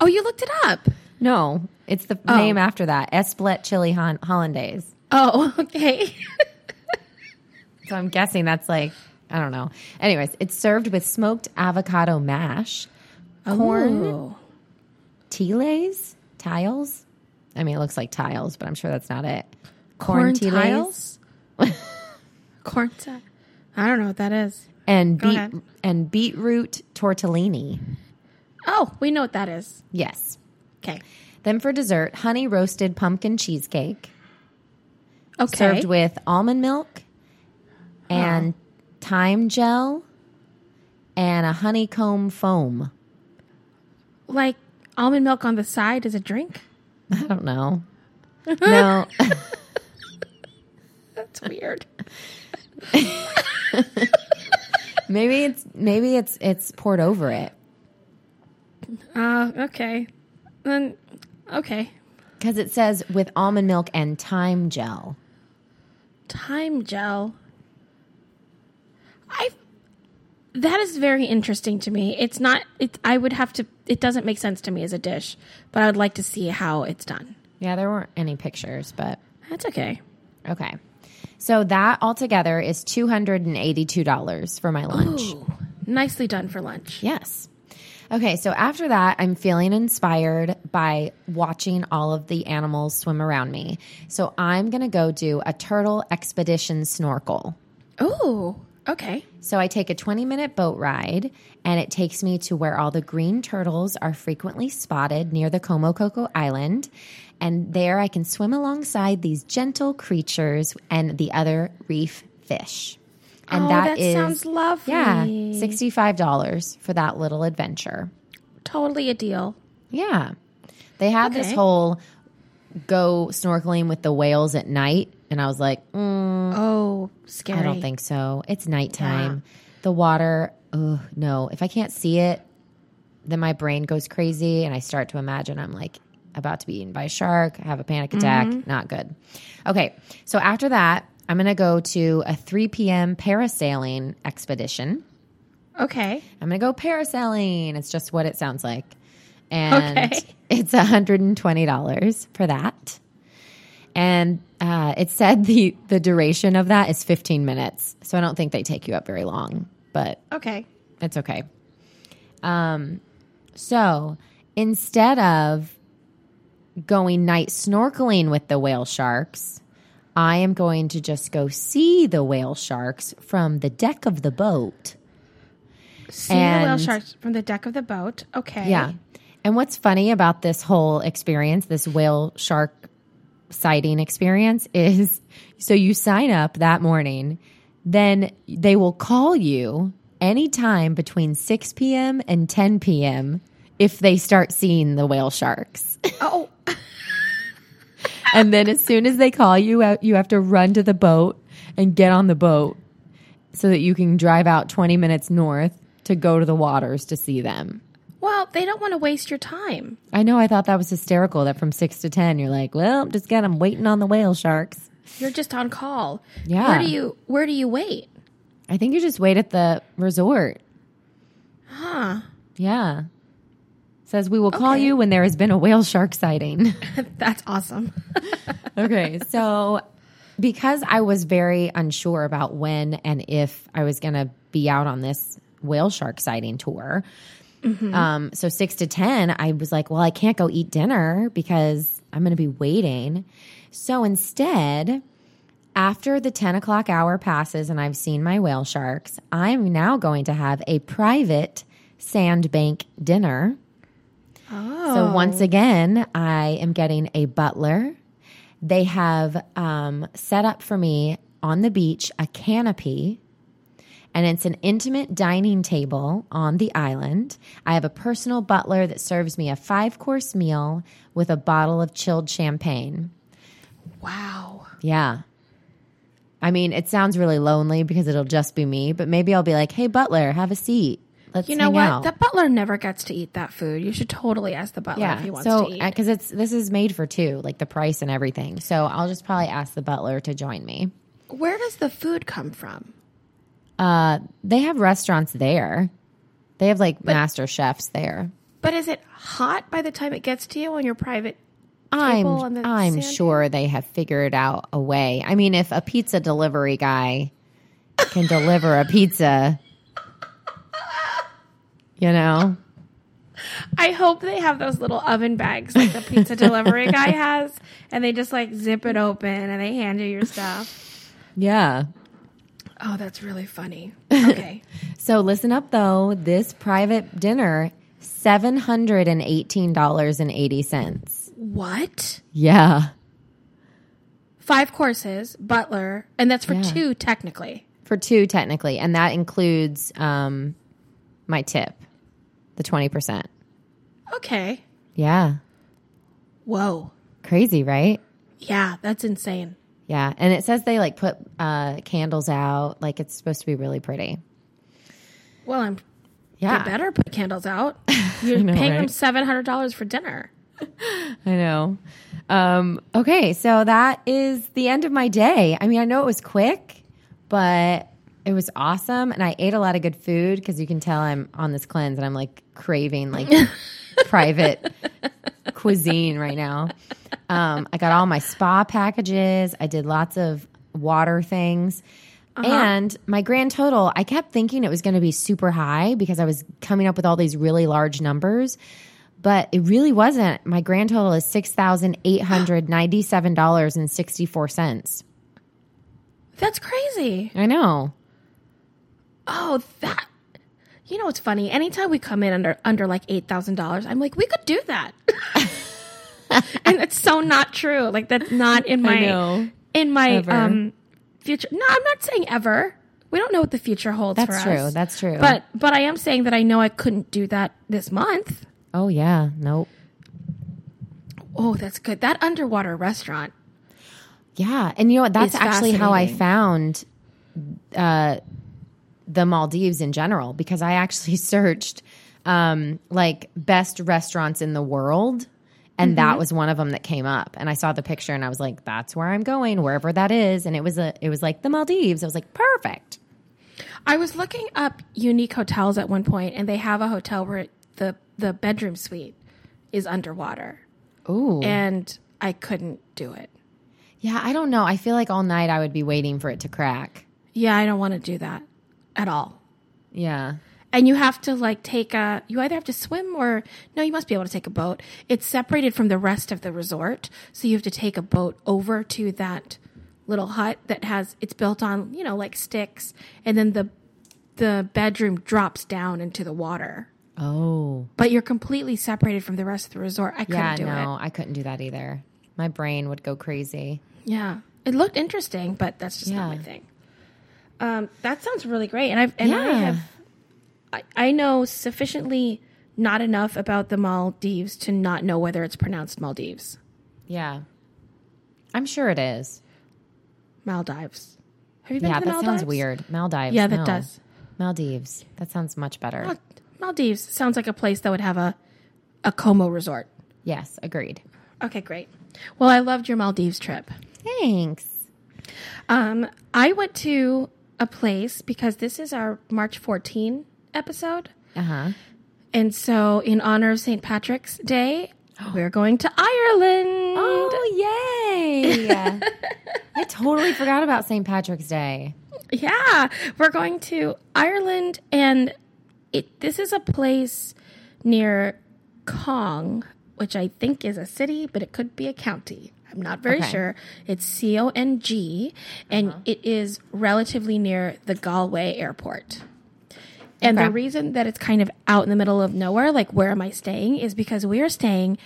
Speaker 2: Oh, you looked it up.
Speaker 1: no, it's the
Speaker 2: Oh.
Speaker 1: name after that. Espelette chili hon- hollandaise.
Speaker 2: Oh, *laughs* okay. *laughs*
Speaker 1: So I'm guessing that's like I don't know. Anyways, it's served with smoked avocado mash, oh. corn
Speaker 2: Ooh.
Speaker 1: tiles, tiles. I mean, it looks like tiles, but I'm sure that's not it.
Speaker 2: corn
Speaker 1: tiles.
Speaker 2: tiles. *laughs* corn tiles. I don't know what that is.
Speaker 1: and
Speaker 2: Go
Speaker 1: beet
Speaker 2: ahead.
Speaker 1: and beetroot tortellini.
Speaker 2: Oh, we know what that is.
Speaker 1: Yes.
Speaker 2: Okay.
Speaker 1: Then for dessert, honey roasted pumpkin cheesecake
Speaker 2: Okay.
Speaker 1: served with almond milk and thyme gel and a honeycomb foam.
Speaker 2: like almond milk on the side as a drink. *laughs*
Speaker 1: I don't know. *laughs* no,
Speaker 2: That's weird. *laughs*
Speaker 1: maybe it's maybe it's it's poured over it
Speaker 2: Uh, okay. Then, okay.
Speaker 1: because it says with almond milk and thyme gel.
Speaker 2: Thyme gel. I. That is very interesting to me. It's not. It. I would have to. It doesn't make sense to me as a dish, but I would like to see how it's done.
Speaker 1: Yeah, there weren't any pictures, but
Speaker 2: That's okay.
Speaker 1: okay. So that altogether is two hundred and eighty-two dollars for my lunch.
Speaker 2: Ooh, nicely done for lunch.
Speaker 1: Yes. Okay, so after that, I'm feeling inspired by watching all of the animals swim around me. So I'm going to go do a turtle expedition snorkel.
Speaker 2: Oh, okay.
Speaker 1: So I take a 20 minute boat ride and it takes me to where all the green turtles are frequently spotted near the Como Cocoa Island. And there I can swim alongside these gentle creatures and the other reef fish. And
Speaker 2: Oh,
Speaker 1: that
Speaker 2: that
Speaker 1: is
Speaker 2: sounds lovely.
Speaker 1: Yeah, $65 for that little adventure.
Speaker 2: Totally a deal.
Speaker 1: Yeah. They had this whole go snorkeling with the whales at night. And I was like, mm,
Speaker 2: Oh, scary.
Speaker 1: I don't think so. It's nighttime. The water, ugh, no. If I can't see it, then my brain goes crazy and I start to imagine I'm like about to be eaten by a shark, have a panic attack. Not good. Okay. So after that, I'm going to go to a 3 p.m. parasailing expedition.
Speaker 2: Okay.
Speaker 1: I'm going to go parasailing. It's just what it sounds like. And
Speaker 2: Okay. *laughs*
Speaker 1: it's $120 for that. And uh, it said the, the duration of that is 15 minutes. So I don't think they take you up very long, but
Speaker 2: Okay.
Speaker 1: it's okay. Um, so instead of going night snorkeling with the whale sharks, I am going to just go see the whale sharks from the deck of the boat.
Speaker 2: See the whale sharks from the deck of the boat. Okay.
Speaker 1: Yeah. And what's funny about this whole experience, this whale shark sighting experience, *laughs* is so you sign up that morning, then they will call you anytime between 6 p.m. and 10 p.m. if they start seeing the whale sharks. *laughs*
Speaker 2: Oh, *laughs*
Speaker 1: and then as soon as they call you out, you have to run to the boat and get on the boat so that you can drive out 20 minutes north to go to the waters to see them.
Speaker 2: well, they don't want to waste your time.
Speaker 1: I know. I thought that was hysterical. That from six to ten, you're like, well, just again, I'm waiting on the whale sharks.
Speaker 2: You're just on call.
Speaker 1: Yeah.
Speaker 2: Where do you Where do you wait?
Speaker 1: I think you just wait at the resort.
Speaker 2: Huh.
Speaker 1: Yeah. Says we will call
Speaker 2: Okay.
Speaker 1: you when there has been a whale shark sighting. *laughs*
Speaker 2: That's awesome. *laughs*
Speaker 1: okay. So because I was very unsure about when and if I was going to be out on this whale shark sighting tour. Um, so six to 10, I was like, well, I can't go eat dinner because I'm going to be waiting. So instead, after the 10 o'clock hour passes and I've seen my whale sharks, I'm now going to have a private sandbank dinner.
Speaker 2: Oh.
Speaker 1: So once again, I am getting a butler. They have um, set up for me on the beach a canopy, and it's an intimate dining table on the island. I have a personal butler that serves me a five course meal with a bottle of chilled champagne.
Speaker 2: Wow.
Speaker 1: Yeah. I mean, it sounds really lonely because it'll just be me, but maybe I'll be like, hey, butler, have a seat. Let's
Speaker 2: You know what?
Speaker 1: out.
Speaker 2: The butler never gets to eat that food. You should totally ask the butler if he wants
Speaker 1: so
Speaker 2: to eat.
Speaker 1: because it's this is made for two, like the price and everything. So I'll just probably ask the butler to join me.
Speaker 2: Where does the food come from?
Speaker 1: Uh, they have restaurants there. They have like master chefs there.
Speaker 2: But is it hot by the time it gets to you on your private
Speaker 1: I'm
Speaker 2: table on the
Speaker 1: I'm
Speaker 2: sand?
Speaker 1: sure they have figured out a way. I mean, if a pizza delivery guy can deliver a pizza, you know,
Speaker 2: I hope they have those little oven bags like the pizza delivery guy *laughs* has, and they just like zip it open and they hand you your stuff.
Speaker 1: yeah.
Speaker 2: Oh, that's really funny. *laughs* Okay.
Speaker 1: So listen up though. This private dinner, seven hundred and eighteen dollars and eighty cents.
Speaker 2: what?
Speaker 1: Yeah.
Speaker 2: Five courses, butler, and that's for
Speaker 1: Yeah.
Speaker 2: two technically.
Speaker 1: For two, technically, and that includes um, my tip, the twenty percent.
Speaker 2: Okay.
Speaker 1: Yeah,
Speaker 2: Whoa.
Speaker 1: crazy, right?
Speaker 2: Yeah, that's insane.
Speaker 1: Yeah, and it says they like put uh, candles out, like it's supposed to be really pretty.
Speaker 2: Well, I'm.
Speaker 1: Yeah,
Speaker 2: They better put candles out. *laughs* You're
Speaker 1: know,
Speaker 2: paying them seven hundred dollars for dinner. *laughs*
Speaker 1: I know. Um, okay, so that is the end of my day. I mean, I know it was quick, but it was awesome, and I ate a lot of good food because you can tell I'm on this cleanse and I'm like craving like *laughs* private cuisine right now. Um, I got all my spa packages. I did lots of water things. And my grand total, I kept thinking it was going to be super high because I was coming up with all these really large numbers, but it really wasn't. My grand total is $6,897.64.
Speaker 2: That's crazy.
Speaker 1: I know.
Speaker 2: Oh, that. You know what's funny? Anytime we come in under under like eight thousand dollars, I'm like, we could do that. *laughs* and it's so not true. Like that's not in my in my
Speaker 1: Ever.
Speaker 2: um future. No, I'm not saying ever. We don't know what the future holds
Speaker 1: That's
Speaker 2: for
Speaker 1: true.
Speaker 2: us.
Speaker 1: That's true. That's true.
Speaker 2: But but I am saying that I know I couldn't do that this month.
Speaker 1: Oh, yeah. Nope.
Speaker 2: Oh, that's good. That underwater restaurant.
Speaker 1: Yeah, and you know what? That's actually how I found uh, the Maldives in general because I actually *laughs* searched um, like best restaurants in the world, and that was one of them that came up. And I saw the picture, and I was like, "That's where I'm going, wherever that is." And it was a, it was like the Maldives. I was like, "Perfect."
Speaker 2: I was looking up unique hotels at one point, and they have a hotel where the the bedroom suite is underwater,
Speaker 1: Ooh,
Speaker 2: and I couldn't do it.
Speaker 1: yeah. I don't know. I feel like all night I would be waiting for it to crack.
Speaker 2: Yeah, I don't want to do that at all.
Speaker 1: Yeah.
Speaker 2: And you have to like take a you either have to swim or no, you must be able to take a boat. It's separated from the rest of the resort, so you have to take a boat over to that little hut that has it's built on, you know, like sticks and then the the bedroom drops down into the water.
Speaker 1: Oh,
Speaker 2: But you're completely separated from the rest of the resort. I couldn't
Speaker 1: yeah.
Speaker 2: do
Speaker 1: No,
Speaker 2: it.
Speaker 1: I couldn't do that either. My brain would go crazy.
Speaker 2: Yeah. It looked interesting, but that's just not
Speaker 1: Yeah.
Speaker 2: my thing. Um, that sounds really great. And I've and I have I, I know sufficiently not enough about the Maldives to not know whether it's pronounced Maldives.
Speaker 1: Yeah. I'm sure it is.
Speaker 2: Maldives. Have you been
Speaker 1: Yeah,
Speaker 2: to
Speaker 1: that sounds weird. Maldives.
Speaker 2: Yeah, that
Speaker 1: no.
Speaker 2: does.
Speaker 1: Maldives. That sounds much better.
Speaker 2: Mal- Maldives sounds like a place that would have a a Como resort.
Speaker 1: Yes, agreed.
Speaker 2: Okay, great. Well, I loved your Maldives trip.
Speaker 1: Thanks.
Speaker 2: Um, I went to a place because this is our March 14 episode.
Speaker 1: Uh huh.
Speaker 2: And so, in honor of St. Patrick's Day, *gasps* we're going to Ireland.
Speaker 1: Oh, yay! *laughs* I totally forgot about St. Patrick's Day.
Speaker 2: Yeah, we're going to Ireland, and it this is a place near Cong, which I think is a city, but it could be a county. I'm not very
Speaker 1: Okay.
Speaker 2: sure. It's C O N G, and it is relatively near the Galway airport. And
Speaker 1: Okay.
Speaker 2: the reason that it's kind of out in the middle of nowhere, like where am I staying, is because we are staying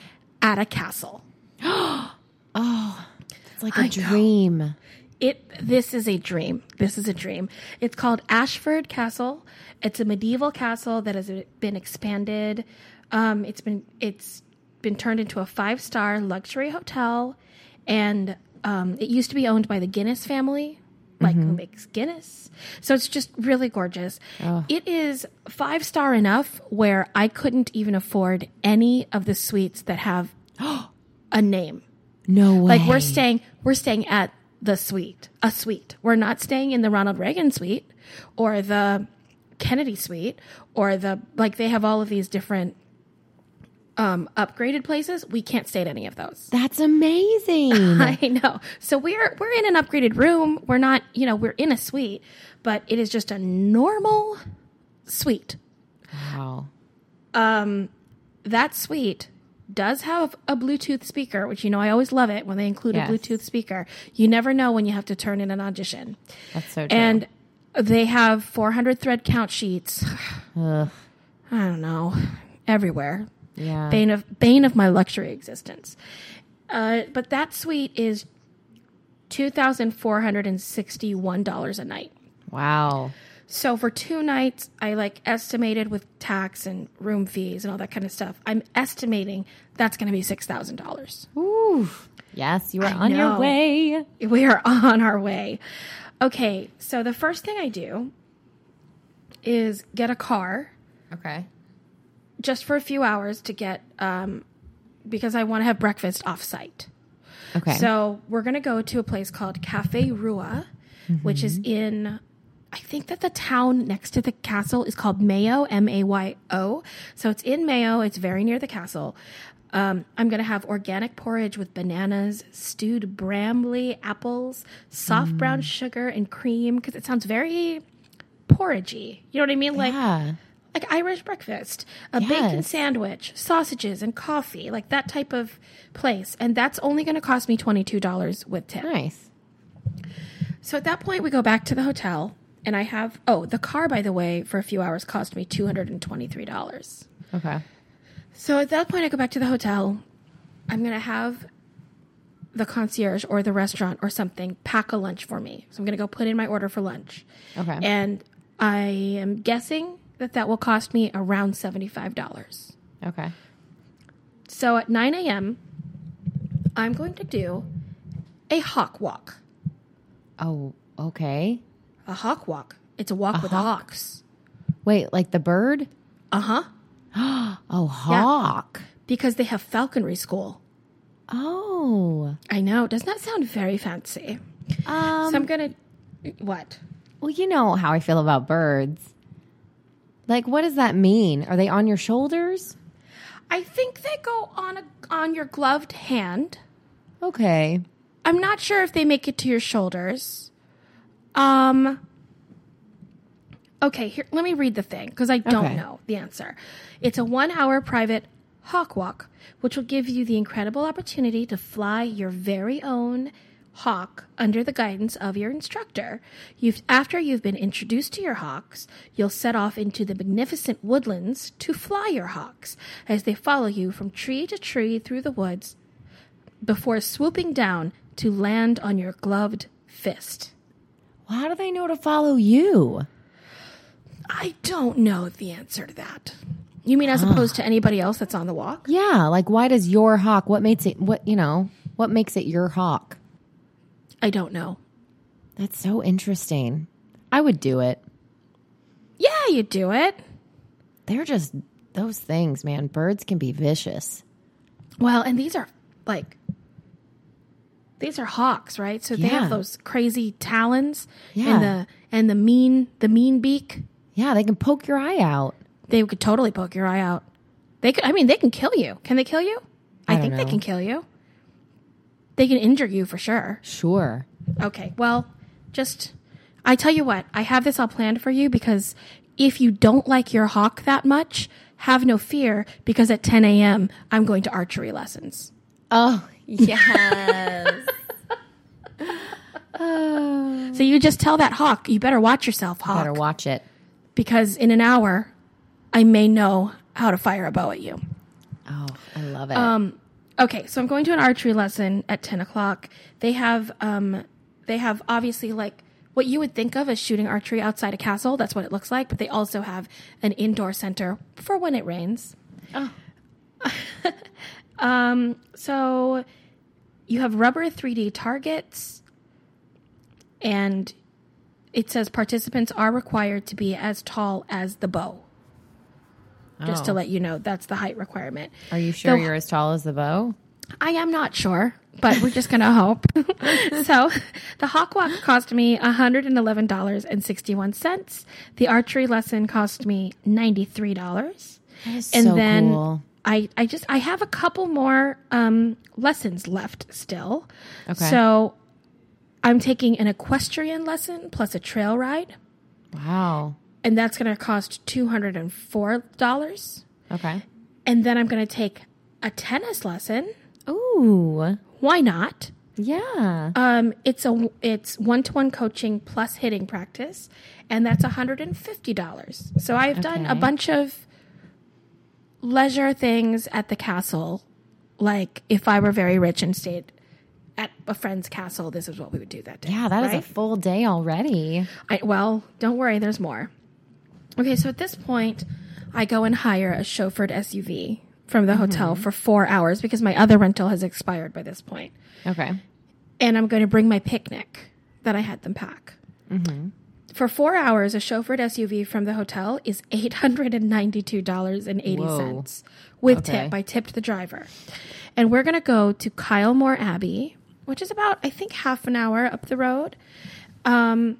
Speaker 2: at a castle. *gasps*
Speaker 1: Oh, it's like a dream.
Speaker 2: It this is a dream. This is a dream. It's called Ashford Castle. It's a medieval castle that has been expanded. Um, it's been it's been turned into a five star luxury hotel, and um, it used to be owned by the Guinness family, like who makes Guinness. So it's just really gorgeous. It is five star enough where I couldn't even afford any of the suites that have *gasps* a name.
Speaker 1: No way.
Speaker 2: Like we're staying, we're staying at the suite, a suite. We're not staying in the Ronald Reagan suite or the Kennedy suite or the like. They have all of these different um, upgraded places. We can't stay at any of those.
Speaker 1: That's amazing. *laughs*
Speaker 2: I know. So we're we're in an upgraded room. We're not, you know, we're in a suite, but it is just a normal suite.
Speaker 1: wow.
Speaker 2: Um, that suite does have a Bluetooth speaker, which you know I always love it when they include
Speaker 1: Yes.
Speaker 2: a Bluetooth speaker. You never know when you have to turn in an audition.
Speaker 1: That's so true.
Speaker 2: And they have 400 thread count sheets. *sighs*
Speaker 1: Ugh.
Speaker 2: I don't know, everywhere.
Speaker 1: Yeah.
Speaker 2: Bane of bane of my luxury existence. Uh, but that suite is two thousand four hundred and sixty-one dollars a night.
Speaker 1: wow.
Speaker 2: So for two nights, I like estimated with tax and room fees and all that kind of stuff. I'm estimating that's going to be six thousand dollars.
Speaker 1: Ooh. Yes, you are on your way.
Speaker 2: We are *laughs* on our way. Okay, so the first thing I do is get a car
Speaker 1: Okay.
Speaker 2: Just for a few hours to get um, because I want to have breakfast off site.
Speaker 1: Okay.
Speaker 2: So we're going to go to a place called Cafe Rua, which is in. I think that the town next to the castle is called Mayo, M A Y O. So it's in Mayo. It's very near the castle. Um, I'm going to have organic porridge with bananas, stewed Bramley apples, soft brown sugar, and cream because it sounds very porridgey. You know what I mean? Like
Speaker 1: yeah.
Speaker 2: Like Irish breakfast, a bacon sandwich, sausages, and coffee, like that type of place. And that's only going to cost me $22 with tip.
Speaker 1: Nice.
Speaker 2: So at that point, we go back to the hotel, and I have, oh, the car, by the way, for a few hours cost me $223.
Speaker 1: Okay.
Speaker 2: So at that point, I go back to the hotel. I'm going to have the concierge or the restaurant or something pack a lunch for me. So I'm going to go put in my order for lunch.
Speaker 1: Okay.
Speaker 2: And I am guessing that that will cost me around $75.
Speaker 1: okay.
Speaker 2: So at 9 a.m., I'm going to do a hawk walk.
Speaker 1: Oh, okay.
Speaker 2: A hawk walk. It's a walk with hawks.
Speaker 1: Wait, like the bird? *gasps*
Speaker 2: Uh huh.
Speaker 1: Oh, hawk.
Speaker 2: Because they have falconry school.
Speaker 1: Oh.
Speaker 2: I know. Doesn't that sound very fancy?
Speaker 1: Um,
Speaker 2: so I'm going to. What?
Speaker 1: well, you know how I feel about birds. Like, what does that mean? Are they on your shoulders?
Speaker 2: I think they go on a on your gloved hand.
Speaker 1: Okay.
Speaker 2: I'm not sure if they make it to your shoulders. Um. Okay, here. Let me read the thing because I don't
Speaker 1: Okay.
Speaker 2: know the answer. It's a one-hour private hawk walk, which will give you the incredible opportunity to fly your very own hawk under the guidance of your instructor. You've after you've been introduced to your hawks, you'll set off into the magnificent woodlands to fly your hawks as they follow you from tree to tree through the woods before swooping down to land on your gloved fist.
Speaker 1: Well, how do they know to follow you?
Speaker 2: I don't know the answer to that. You mean as opposed to anybody else that's on the walk?
Speaker 1: Yeah, like why does your hawk? What makes it? What you know? What makes it your hawk?
Speaker 2: I don't know.
Speaker 1: That's so interesting. I would do it.
Speaker 2: Yeah, you do it.
Speaker 1: They're just those things, man. Birds can be vicious.
Speaker 2: Well, and these are like these are hawks, right? So they
Speaker 1: Yeah.
Speaker 2: have those crazy talons
Speaker 1: Yeah.
Speaker 2: and the and the mean the mean beak.
Speaker 1: Yeah, they can poke your eye out.
Speaker 2: They could totally poke your eye out. They could, I mean, they can kill you. Can they kill you? I,
Speaker 1: I
Speaker 2: think they can kill you. They can injure you for sure.
Speaker 1: Sure.
Speaker 2: Okay. Well, just I tell you what, I have this all planned for you because if you don't like your hawk that much, have no fear because at 10 a.m. I'm going to archery lessons.
Speaker 1: Oh, *laughs* yes.
Speaker 2: So you just tell that hawk, you better watch yourself, hawk,
Speaker 1: Better watch it.
Speaker 2: because in an hour, I may know how to fire a bow at you.
Speaker 1: Oh, I love it.
Speaker 2: Um, okay, so I'm going to an archery lesson at 10 o'clock. They have, um, they have obviously like what you would think of as shooting archery outside a castle. That's what it looks like. But they also have an indoor center for when it rains.
Speaker 1: Oh. *laughs*
Speaker 2: um, so you have rubber 3D targets, and it says participants are required to be as tall as the bow. Just to
Speaker 1: Oh.
Speaker 2: let you know, that's the height requirement.
Speaker 1: Are you sure you're as tall as the bow?
Speaker 2: I am not sure, but we're just gonna hope. *laughs* so, the hawk walk cost me hundred and eleven dollars and sixty one cents. The archery lesson cost me ninety three dollars,
Speaker 1: That is
Speaker 2: and
Speaker 1: so
Speaker 2: then
Speaker 1: cool.
Speaker 2: I I just I have a couple more um, lessons left still.
Speaker 1: Okay.
Speaker 2: So, I'm taking an equestrian lesson plus a trail ride,
Speaker 1: Wow.
Speaker 2: And that's gonna cost two hundred and four dollars.
Speaker 1: Okay.
Speaker 2: And then I'm gonna take a tennis lesson.
Speaker 1: Ooh.
Speaker 2: Why not?
Speaker 1: Yeah.
Speaker 2: Um, it's a it's one to one coaching plus hitting practice, and that's hundred and fifty dollars. So I've done a bunch of leisure things at the castle. Like if I were very rich and stayed at a friend's castle, this is what we would do that day.
Speaker 1: yeah, that is
Speaker 2: right?
Speaker 1: a full day already.
Speaker 2: I, well, don't worry, there's more. Okay, so at this point, I go and hire a chauffeured SUV from the hotel for four hours because my other rental has expired by this point
Speaker 1: Okay.
Speaker 2: and I'm going to bring my picnic that I had them pack. For four hours, a chauffeured SUV from the hotel is eight hundred and ninety-two dollars and eighty cents with
Speaker 1: Okay.
Speaker 2: tip. I tipped the driver, and we're going to go to Kylemore Abbey, which is about I think half an hour up the road. Um,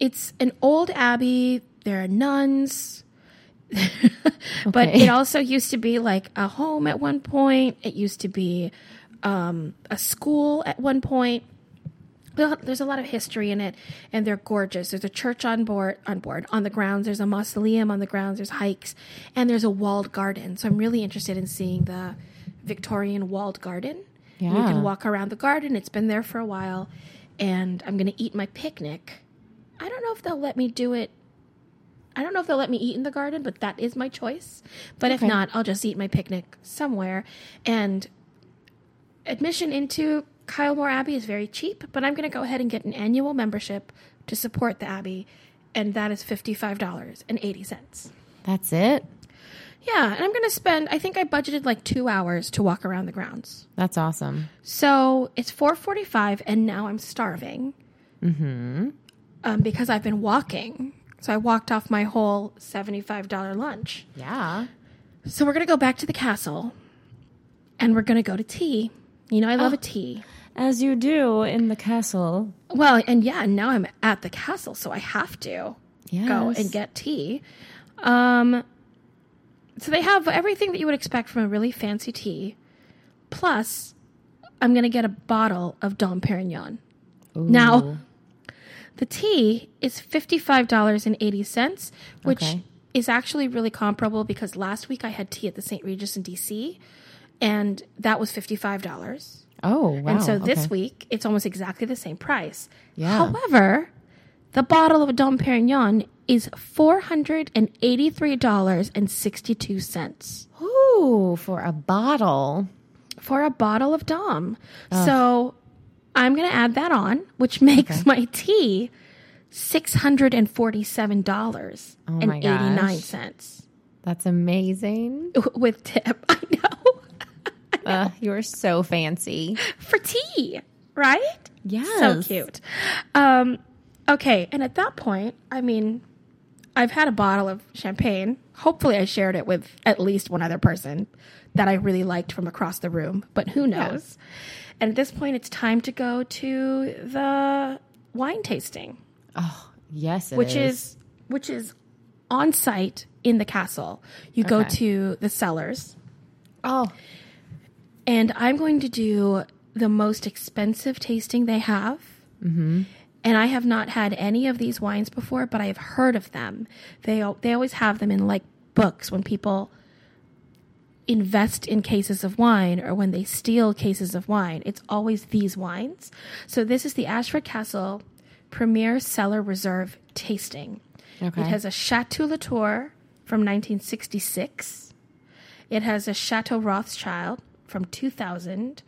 Speaker 2: it's an old abbey. There are nuns. *laughs* but
Speaker 1: Okay.
Speaker 2: it also used to be like a home at one point. It used to be um, a school at one point. There's a lot of history in it, and they're gorgeous. There's a church on board, on board, on the grounds. There's a mausoleum on the grounds. There's hikes, and there's a walled garden. So I'm really interested in seeing the Victorian walled garden. And you can walk around the garden. It's been there for a while, and I'm going to eat my picnic. I don't know if they'll let me do it. I don't know if they'll let me eat in the garden, but that is my choice. But if not, I'll just eat my picnic somewhere. And admission into Kylemore Abbey is very cheap, but I'm going to go ahead and get an annual membership to support the Abbey, and that is $55.80.
Speaker 1: That's it.
Speaker 2: Yeah, and I'm going to spend, I think I budgeted like two hours to walk around the grounds.
Speaker 1: That's awesome.
Speaker 2: So it's 4:45, and now I'm starving. Mm-hmm. Um, because I've been walking, so I walked off my whole seventy-five dollar lunch.
Speaker 1: Yeah.
Speaker 2: So we're gonna go back to the castle, and we're gonna go to tea. You know, I love
Speaker 1: Oh.
Speaker 2: a tea.
Speaker 1: As you do in the castle.
Speaker 2: Well, and yeah, now I'm at the castle, so I have to
Speaker 1: Yes.
Speaker 2: go and get tea. Um, so they have everything that you would expect from a really fancy tea. Plus, I'm going to get a bottle of Dom Perignon. Now,
Speaker 1: Ooh.
Speaker 2: The tea is $55.80, which
Speaker 1: Okay.
Speaker 2: is actually really comparable because last week I had tea at the St. Regis in DC, and that was $55.
Speaker 1: Oh, wow.
Speaker 2: And so this
Speaker 1: okay.
Speaker 2: week, it's almost exactly the same price.
Speaker 1: Yeah.
Speaker 2: However, the bottle of Dom Perignon is $483.62
Speaker 1: Ooh, for a bottle.
Speaker 2: for a bottle of Dom. So I'm going to add that on, which *laughs* makes my tea $647.89
Speaker 1: That's amazing. *laughs*
Speaker 2: with tip. *laughs* I know.
Speaker 1: Uh, you're so fancy.
Speaker 2: for tea, right?
Speaker 1: Yes.
Speaker 2: So cute. Um, okay, and at that point, I mean, I've had a bottle of champagne. Hopefully, I shared it with at least one other person that I really liked from across the room, but who knows? And at this point, it's time to go to the wine tasting, Oh,
Speaker 1: Yes, it
Speaker 2: which is which is on site in the castle. You go to the cellars,
Speaker 1: Oh,
Speaker 2: and I'm going to do the most expensive tasting they have. Mm-hmm. And I have not had any of these wines before, but I have heard of them. They they always have them in like books when people invest in cases of wine or when they steal cases of wine. It's always these wines. So this is the Ashford Castle Premier Cellar Reserve tasting.
Speaker 1: Okay.
Speaker 2: It has a Chateau Latour from 1966. It has a Chateau Rothschild from 2000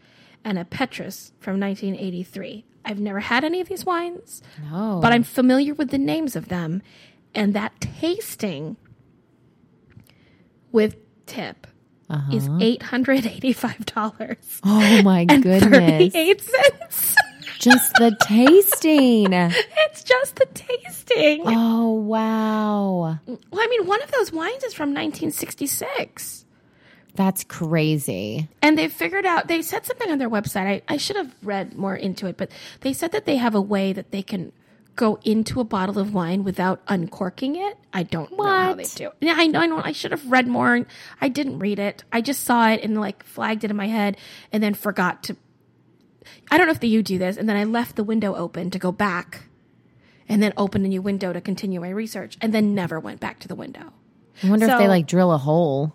Speaker 2: and a Petrus from 1983. I've never had any of these wines,
Speaker 1: no.
Speaker 2: but I'm familiar with the names of them. And that tasting with tip is uh-huh. $885
Speaker 1: oh my
Speaker 2: and
Speaker 1: goodness.
Speaker 2: 38 cents.
Speaker 1: Just the tasting. *laughs*
Speaker 2: it's just the tasting.
Speaker 1: Oh, wow.
Speaker 2: Well, I mean, one of those wines is from 1966.
Speaker 1: That's crazy.
Speaker 2: And they figured out, they said something on their website. I, I should have read more into it, but they said that they have a way that they can go into a bottle of wine without uncorking it. I don't know how they do. Yeah, I know, I know. I should have read more. I didn't read it. I just saw it and like flagged it in my head and then forgot to. I don't know if the, you do this. And then I left the window open to go back and then open a new window to continue my research and then never went back to the window.
Speaker 1: I wonder if they like drill a hole.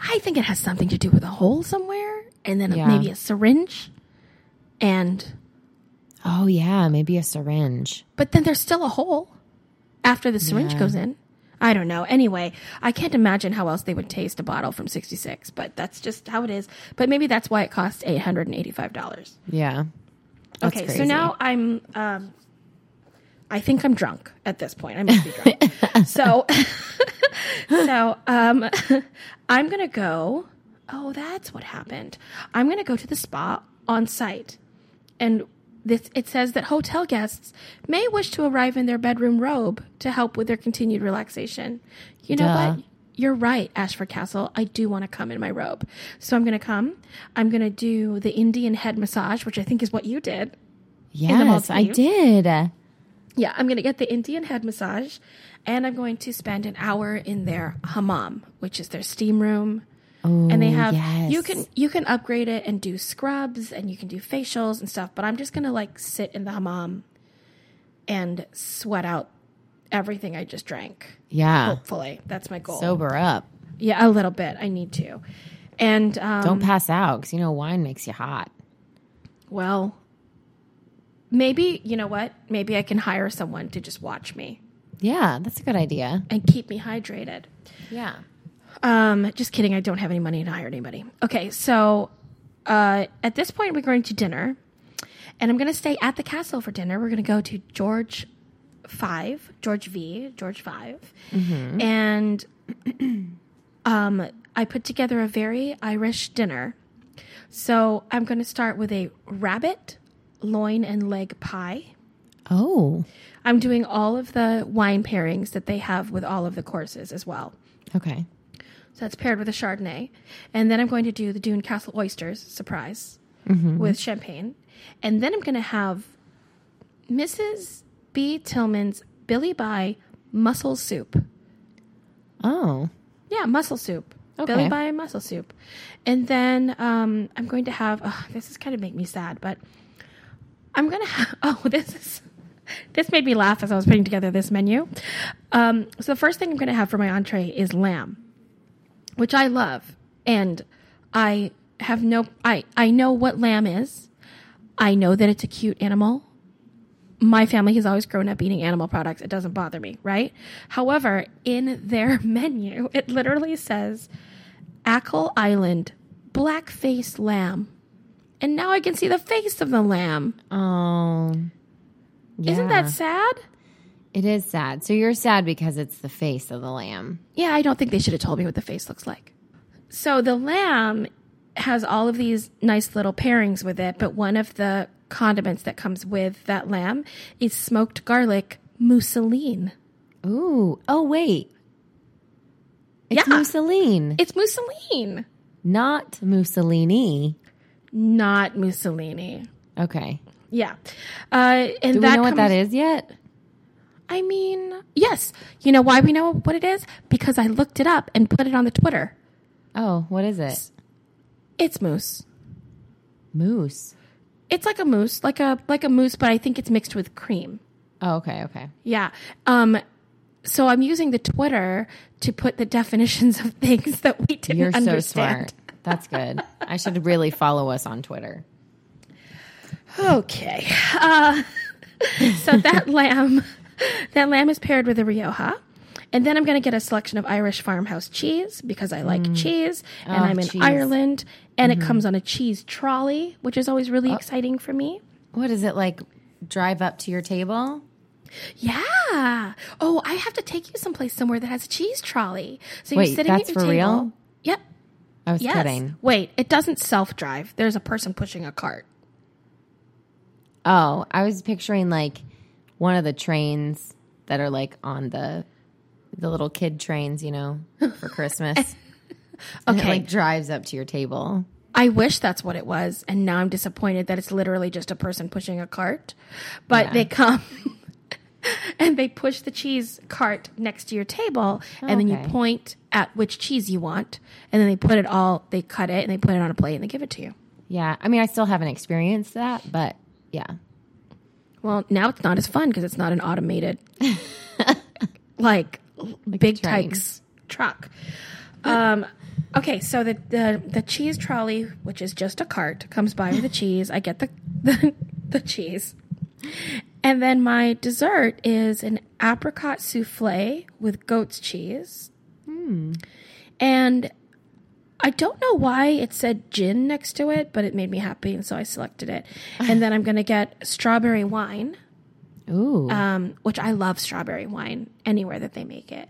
Speaker 2: I think it has something to do with a hole somewhere, and then
Speaker 1: Yeah.
Speaker 2: maybe a syringe, and
Speaker 1: Oh, yeah. Maybe a syringe.
Speaker 2: but then there's still a hole after the syringe
Speaker 1: Yeah.
Speaker 2: goes in. I don't know. Anyway, I can't imagine how else they would taste a bottle from '66, but that's just how it is. But maybe that's why it costs eight hundred and eighty-five dollars.
Speaker 1: Yeah. That's
Speaker 2: Okay, so now I'm. Um, I think I'm drunk at this point. I must be drunk. *laughs* so, *laughs* so um, *laughs* I'm gonna go. Oh, that's what happened. I'm gonna go to the spa on site, and this it says that hotel guests may wish to arrive in their bedroom robe to help with their continued relaxation. You know
Speaker 1: Duh.
Speaker 2: what? You're right, Ashford Castle. I do want to come in my robe. So I'm going to come. I'm going to do the Indian head massage, which I think is what you did.
Speaker 1: Yes, I did.
Speaker 2: Yeah, I'm going to get the Indian head massage and I'm going to spend an hour in their hammam, which is their steam room.
Speaker 1: Oh,
Speaker 2: And they have
Speaker 1: yes.
Speaker 2: you can you can upgrade it and do scrubs and you can do facials and stuff, but I'm just going to like sit in the hammam and sweat out everything I just drank.
Speaker 1: Yeah.
Speaker 2: Hopefully, that's my goal.
Speaker 1: Sober up.
Speaker 2: Yeah, a little bit. I need to. And um,
Speaker 1: Don't pass out because you know wine makes you hot.
Speaker 2: well, maybe you know what? Maybe I can hire someone to just watch me
Speaker 1: Yeah, that's a good idea.
Speaker 2: and keep me hydrated.
Speaker 1: Yeah.
Speaker 2: Um, just kidding. I don't have any money to hire anybody. Okay, so uh, at this point, we're going to dinner, and I'm going to stay at the castle for dinner. We're going to go to George Five, George V, George 5 and *clears throat* um, I put together a very Irish dinner. So I'm going to start with a rabbit loin and leg pie.
Speaker 1: Oh,
Speaker 2: I'm doing all of the wine pairings that they have with all of the courses as well.
Speaker 1: okay.
Speaker 2: So that's paired with a Chardonnay. And then I'm going to do the Dooncastle oysters, surprise, with champagne. And then I'm going to have Mrs. B. Tillman's Billy By mussel soup.
Speaker 1: Oh,
Speaker 2: Yeah, mussel soup.
Speaker 1: Okay.
Speaker 2: Billy By mussel soup. And then um, I'm going to have, oh, this is kind of make me sad, but I'm going *laughs* to have, oh, this is. This made me laugh as I was putting together this menu. Um, so the first thing I'm going to have for my entree is lamb, which I love, and I have no I I know what lamb is. I know that it's a cute animal. My family has always grown up eating animal products. It doesn't bother me, right? However, in their *laughs* menu, it literally says Achill Island black faced lamb. And now I can see the face of the lamb.
Speaker 1: oh.
Speaker 2: Isn't that sad?
Speaker 1: It is sad. So you're sad because it's the face of the lamb.
Speaker 2: Yeah, I don't think they should have told me what the face looks like. So the lamb has all of these nice little pairings with it, but one of the condiments that comes with that lamb is smoked garlic mousseline.
Speaker 1: Ooh. Oh wait. It's
Speaker 2: Yeah.
Speaker 1: Mussolini,
Speaker 2: It's mousseline.
Speaker 1: not Mussolini.
Speaker 2: not Mussolini.
Speaker 1: Okay.
Speaker 2: Yeah. Uh, and
Speaker 1: Do we
Speaker 2: that
Speaker 1: know what that
Speaker 2: comes-
Speaker 1: is yet?
Speaker 2: I mean, yes. You know why we know what it is? Because I looked it up and put it on the Twitter.
Speaker 1: Oh, what is it?
Speaker 2: It's moose.
Speaker 1: Moose.
Speaker 2: It's like a moose, like a like a mousse, but I think it's mixed with cream.
Speaker 1: Oh, okay, okay.
Speaker 2: Yeah. Um so I'm using the Twitter to put the definitions of things that we didn't
Speaker 1: You're so
Speaker 2: understand.
Speaker 1: smart. That's good. I should really follow us on Twitter.
Speaker 2: Okay. Uh, *laughs* so that lamb, *laughs* that lamb is paired with a Rioja. And then I'm going to get a selection of Irish farmhouse cheese because I like mm. cheese and
Speaker 1: Oh,
Speaker 2: I'm in
Speaker 1: cheese.
Speaker 2: Ireland and it mm-hmm. comes on a cheese trolley, which is always really uh, exciting for me.
Speaker 1: What is it like? Drive up to your table?
Speaker 2: Yeah. Oh, I have to take you someplace somewhere that has a cheese trolley. So you're sitting at your
Speaker 1: for
Speaker 2: table.
Speaker 1: real?
Speaker 2: Yep.
Speaker 1: I was
Speaker 2: Yes.
Speaker 1: kidding.
Speaker 2: Wait, it doesn't self drive. There's a person pushing a cart.
Speaker 1: Oh, I was picturing like one of the trains that are like on the the little kid trains, you know, for Christmas. *laughs* And it
Speaker 2: Okay.
Speaker 1: like drives up to your table.
Speaker 2: I wish that's what it was, and now I'm disappointed that it's literally just a person pushing a cart. But
Speaker 1: Yeah.
Speaker 2: they come *laughs* and they push the cheese cart next to your table, and then you point at which cheese you want, and then they put it all, they cut it, and they put it on a plate, and they give it to you.
Speaker 1: Yeah. I mean, I still haven't experienced that, but yeah.
Speaker 2: Well, now it's not as fun because it's not an automated, *laughs* like, big. Tikes truck. Um, okay, so the, the the cheese trolley, which is just a cart, comes by with the cheese. I get the, the the cheese, and then my dessert is an apricot souffle with goat's cheese, and I don't know why it said gin next to it, but it made me happy, and so I selected it. And then I'm going to get strawberry wine,
Speaker 1: Ooh.
Speaker 2: um, which I love strawberry wine anywhere that they make it.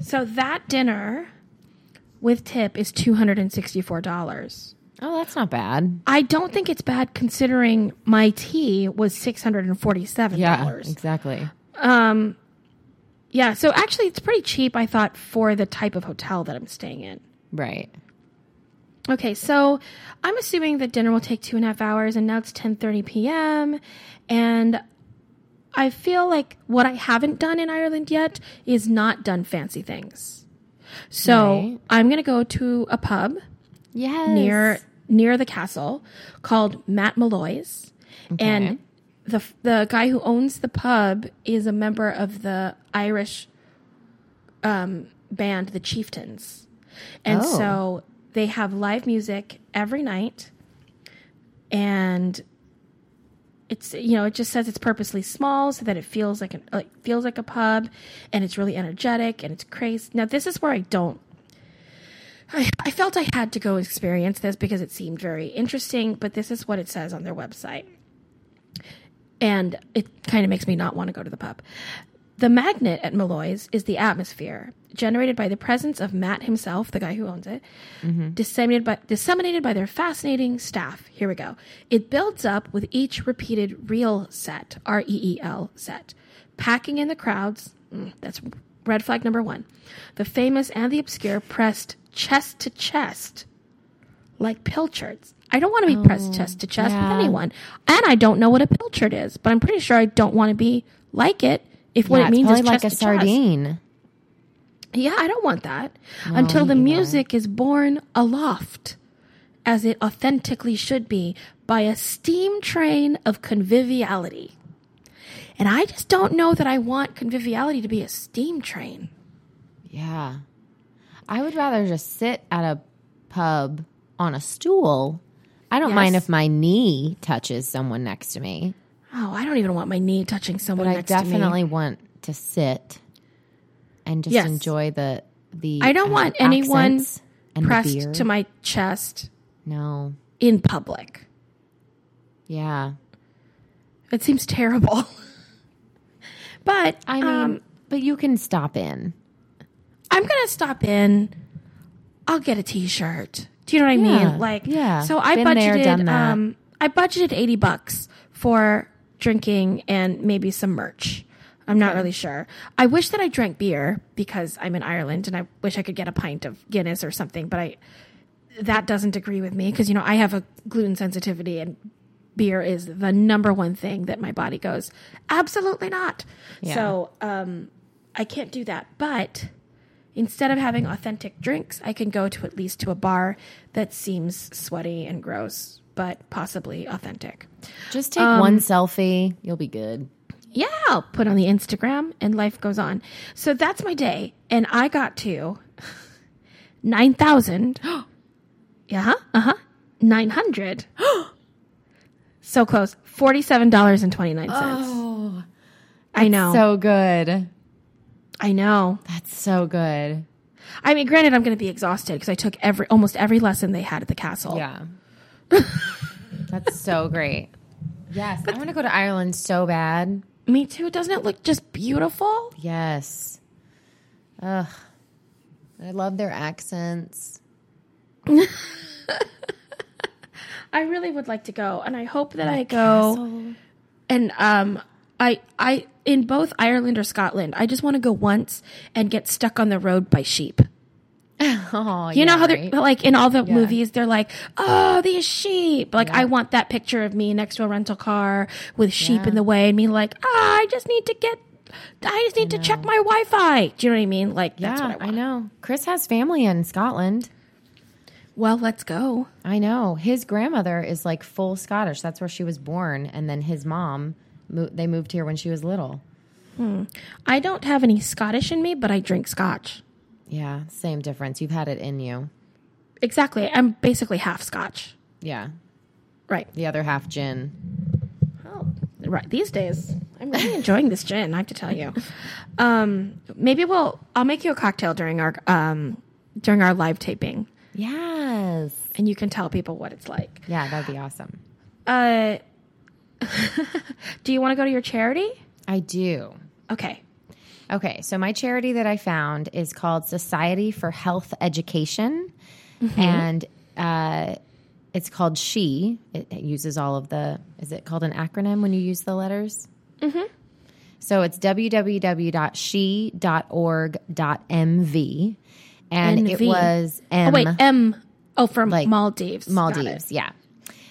Speaker 2: So that dinner with tip is two hundred and sixty-four dollars.
Speaker 1: oh, that's not bad.
Speaker 2: I don't think it's bad considering my tea was $647.
Speaker 1: Yeah,
Speaker 2: dollars.
Speaker 1: exactly.
Speaker 2: Yeah, so actually it's pretty cheap. I thought for the type of hotel that I'm staying in.
Speaker 1: Right.
Speaker 2: Okay, so I'm assuming that dinner will take two and a half hours, and now it's 10:30 p.m. And I feel like what I haven't done in Ireland yet is not done fancy things. So
Speaker 1: Right.
Speaker 2: I'm gonna go to a pub
Speaker 1: Yes.
Speaker 2: near near the castle called Matt Molloy's, and the the guy who owns the pub is a member of the Irish um, band the Chieftains, and
Speaker 1: Oh.
Speaker 2: so they have live music every night, and it's you know it just says it's purposely small so that it feels like an like feels like a pub, and it's really energetic and it's crazy. Now this is where I don't I, I felt I had to go experience this because it seemed very interesting, but this is what it says on their website. And it kind of makes me not want to go to the pub. The magnet at Molloy's is the atmosphere, generated by the presence of Matt himself, the guy who owns it, disseminated by disseminated by their fascinating staff. Here we go. It builds up with each repeated reel set, R E E L set, packing in the crowds. mm, that's red flag number one. The famous and the obscure pressed chest to chest, like pilchards. I don't want to be pressed chest to chest
Speaker 1: yeah.
Speaker 2: with anyone, and I don't know what a pilchard is, but I'm pretty sure I don't want to be like it. If what
Speaker 1: Yeah,
Speaker 2: it means is
Speaker 1: like a
Speaker 2: to chest.
Speaker 1: sardine.
Speaker 2: Yeah, I don't want that. Until the music is borne aloft, as it authentically should be, by a steam train of conviviality. And I just don't know that I want conviviality to be a steam train.
Speaker 1: Yeah. I would rather just sit at a pub on a stool. I don't mind if my knee touches someone next to me,
Speaker 2: Oh, I don't even want my knee touching someone
Speaker 1: but I
Speaker 2: next to me.
Speaker 1: definitely want to sit and just
Speaker 2: Yes.
Speaker 1: enjoy the the.
Speaker 2: I don't
Speaker 1: uh,
Speaker 2: want anyone
Speaker 1: accents and the beer.
Speaker 2: pressed to my chest
Speaker 1: No.
Speaker 2: in public.
Speaker 1: Yeah.
Speaker 2: It seems terrible. *laughs* but
Speaker 1: I mean,
Speaker 2: um,
Speaker 1: but you can stop in.
Speaker 2: I'm gonna stop in. I'll get a T-shirt. Do you know what I
Speaker 1: Yeah,
Speaker 2: mean? Like,
Speaker 1: yeah.
Speaker 2: So I
Speaker 1: Been
Speaker 2: budgeted.
Speaker 1: there.
Speaker 2: Um, I budgeted eighty bucks for drinking and maybe some merch. I'm not really sure. I wish that I drank beer because I'm in Ireland and I wish I could get a pint of Guinness or something, but I that doesn't agree with me because you know I have a gluten sensitivity and beer is the number one thing that my body goes absolutely not.
Speaker 1: Yeah.
Speaker 2: So um, I can't do that. But instead of having authentic drinks, I can go to at least to a bar that seems sweaty and gross, but possibly authentic.
Speaker 1: Just take
Speaker 2: Um,
Speaker 1: one selfie. You'll be good.
Speaker 2: Yeah, I'll put on the Instagram and life goes on. So that's my day. And I got to *gasps* 9,000. *gasps* yeah. Uh huh. 900. *gasps* so close. $47.29.
Speaker 1: Oh,
Speaker 2: I know.
Speaker 1: so good.
Speaker 2: I know.
Speaker 1: That's so good.
Speaker 2: I mean, granted, I'm going to be exhausted because I took every almost every lesson they had at the castle.
Speaker 1: Yeah. *laughs* That's so great. Yes, I want to go to Ireland so bad.
Speaker 2: Me too. Doesn't it look just beautiful?
Speaker 1: Yes. Ugh. I love their accents. *laughs*
Speaker 2: I really would like to go, and I hope that I go. and um I I in both Ireland or Scotland, I just want to go once and get stuck on the road by sheep. *laughs*
Speaker 1: Oh,
Speaker 2: You know how they're
Speaker 1: right?
Speaker 2: like in all the movies, they're like, "Oh, these sheep!" Like I want that picture of me next to a rental car with sheep
Speaker 1: Yeah.
Speaker 2: in the way, and me like, "Ah, I just need to get, I just need to check my Wi-Fi." Do you know what I mean? Like that's
Speaker 1: yeah,
Speaker 2: what I
Speaker 1: I, know. Chris has family in Scotland.
Speaker 2: Well, let's go.
Speaker 1: I know. His grandmother is like full Scottish. That's where she was born, and then his mom, mo- they moved here when she was little.
Speaker 2: I don't have any Scottish in me, but I drink Scotch.
Speaker 1: Yeah, same difference. You've had it in you.
Speaker 2: Exactly. I'm basically half Scotch.
Speaker 1: Yeah,
Speaker 2: Right.
Speaker 1: the other half gin.
Speaker 2: Oh, right. These days, I'm really enjoying this gin. I have to tell you. Um, maybe we'll. I'll make you a cocktail during our um, during our live taping,
Speaker 1: Yes.
Speaker 2: and you can tell people what it's like.
Speaker 1: Yeah, that'd be awesome.
Speaker 2: Uh, *laughs* do you want to go to your charity?
Speaker 1: I do.
Speaker 2: Okay.
Speaker 1: Okay, so my charity that I found is called Society for Health Education, and uh, it's called SHE. It, it uses all of the. Is it called an acronym when you use the letters? Mm-hmm. So it's www.she.org.mv, and it was M.
Speaker 2: Oh wait, M. Oh, from
Speaker 1: Like
Speaker 2: Maldives.
Speaker 1: Maldives, yeah.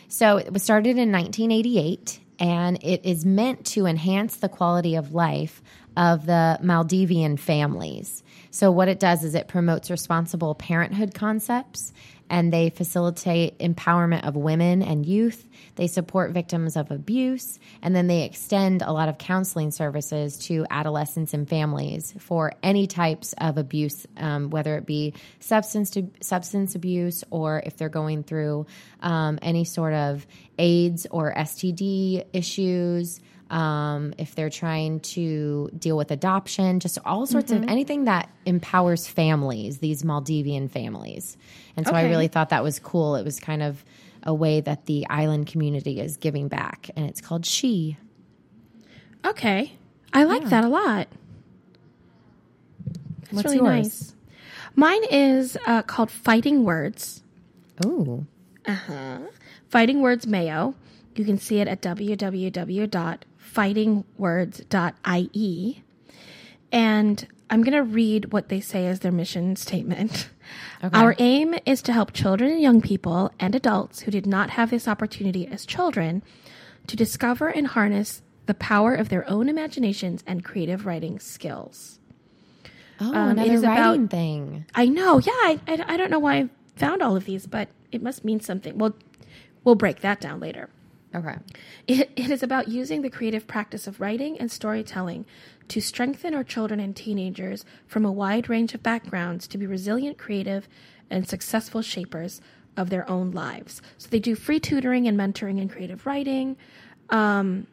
Speaker 1: So it was started in 1988, and it is meant to enhance the quality of life of the Maldivian families. So what it does is it promotes responsible parenthood concepts, and they facilitate empowerment of women and youth. They support victims of abuse, and then they extend a lot of counseling services to adolescents and families for any types of abuse, um, whether it be substance to, substance abuse or if they're going through um, any sort of AIDS or STD issues. Um, if they're trying to deal with adoption, just all sorts of anything that empowers families, these Maldivian families. And so I really thought that was cool. It was kind of a way that the island community is giving back, and it's called She.
Speaker 2: Okay. I like that a lot. That's
Speaker 1: What's
Speaker 2: really
Speaker 1: yours?
Speaker 2: nice. Mine is uh, called Fighting Words.
Speaker 1: Ooh,
Speaker 2: Fighting Words Mayo. You can see it at www.fightingwords.ie. And I'm going to read what they say as their mission statement. Our aim is to help children and young people and adults who did not have this opportunity as children to discover and harness the power of their own imaginations and creative writing skills.
Speaker 1: oh,
Speaker 2: Um, it
Speaker 1: another
Speaker 2: is about-
Speaker 1: writing thing.
Speaker 2: I know. Yeah, I, I, I don't know why I found all of these, but it must mean something. Well, we'll break that down later.
Speaker 1: Okay.
Speaker 2: It, it is about using the creative practice of writing and storytelling to strengthen our children and teenagers from a wide range of backgrounds to be resilient, creative, and successful shapers of their own lives. So they do free tutoring and mentoring in creative writing. Um,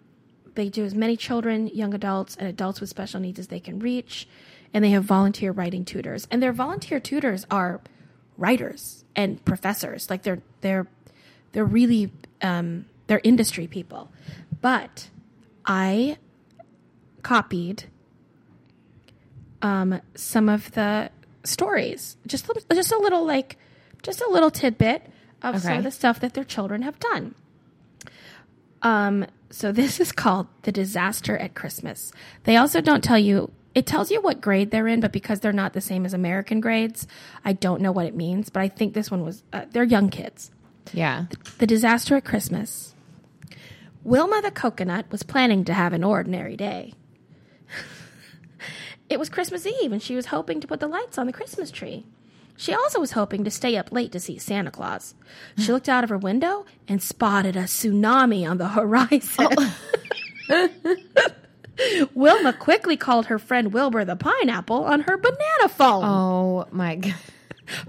Speaker 2: they do as many children, young adults, and adults with special needs as they can reach. And they have volunteer writing tutors. And their volunteer tutors are writers and professors. Like they're they're they're really um, they're industry people. But I copied um, some of the stories, just a- just a little like just a little tidbit of some of the stuff that their children have done. Um, so this *laughs* is called The Disaster at Christmas. They also don't tell you, it tells you what grade they're in, but because they're not the same as American grades, I don't know what it means. But I think this one was, uh, they're young kids.
Speaker 1: Yeah.
Speaker 2: The Disaster at Christmas. Wilma the coconut was planning to have an ordinary day. *laughs* it was Christmas Eve, and she was hoping to put the lights on the Christmas tree. She also was hoping to stay up late to see Santa Claus. She looked out of her window and spotted a tsunami on the *laughs* horizon. Oh. *laughs* Wilma quickly called her friend Wilbur the pineapple on her banana phone.
Speaker 1: Oh my god.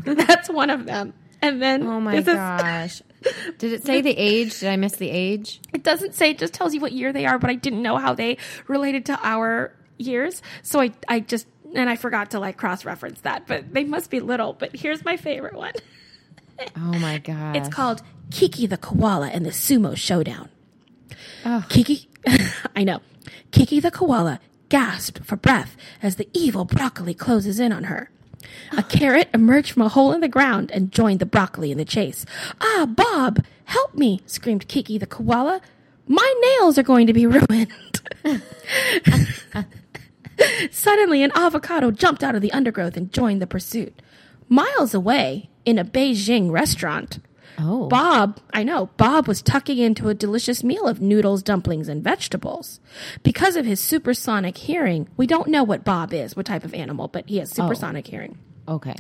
Speaker 2: That's one of them. And then
Speaker 1: Oh my gosh. *laughs* Did it say the age? Did I miss the age?
Speaker 2: It doesn't say, it just tells you what year they are, but I didn't know how they related to our years. So I, I just, and I forgot to like cross reference that, but they must be little. But here's my favorite one *laughs*
Speaker 1: Oh my god.
Speaker 2: it's called Kiki the Koala and the Sumo Showdown.
Speaker 1: Oh.
Speaker 2: Kiki, *laughs* I know. Kiki the Koala gasped for breath as the evil broccoli closes in on her. A carrot emerged from a hole in the ground and joined the broccoli in the chase. Ah, Bob, help me, screamed Kiki the koala. My nails are going to be *laughs* ruined. *laughs* Suddenly, an avocado jumped out of the undergrowth and joined the pursuit. Miles away, in a Beijing restaurant,
Speaker 1: Oh.
Speaker 2: Bob, I know, Bob was tucking into a delicious meal of noodles, dumplings, and vegetables. Because of his supersonic hearing, we don't know what Bob is, what type of animal, but he has oh. supersonic hearing.
Speaker 1: Okay.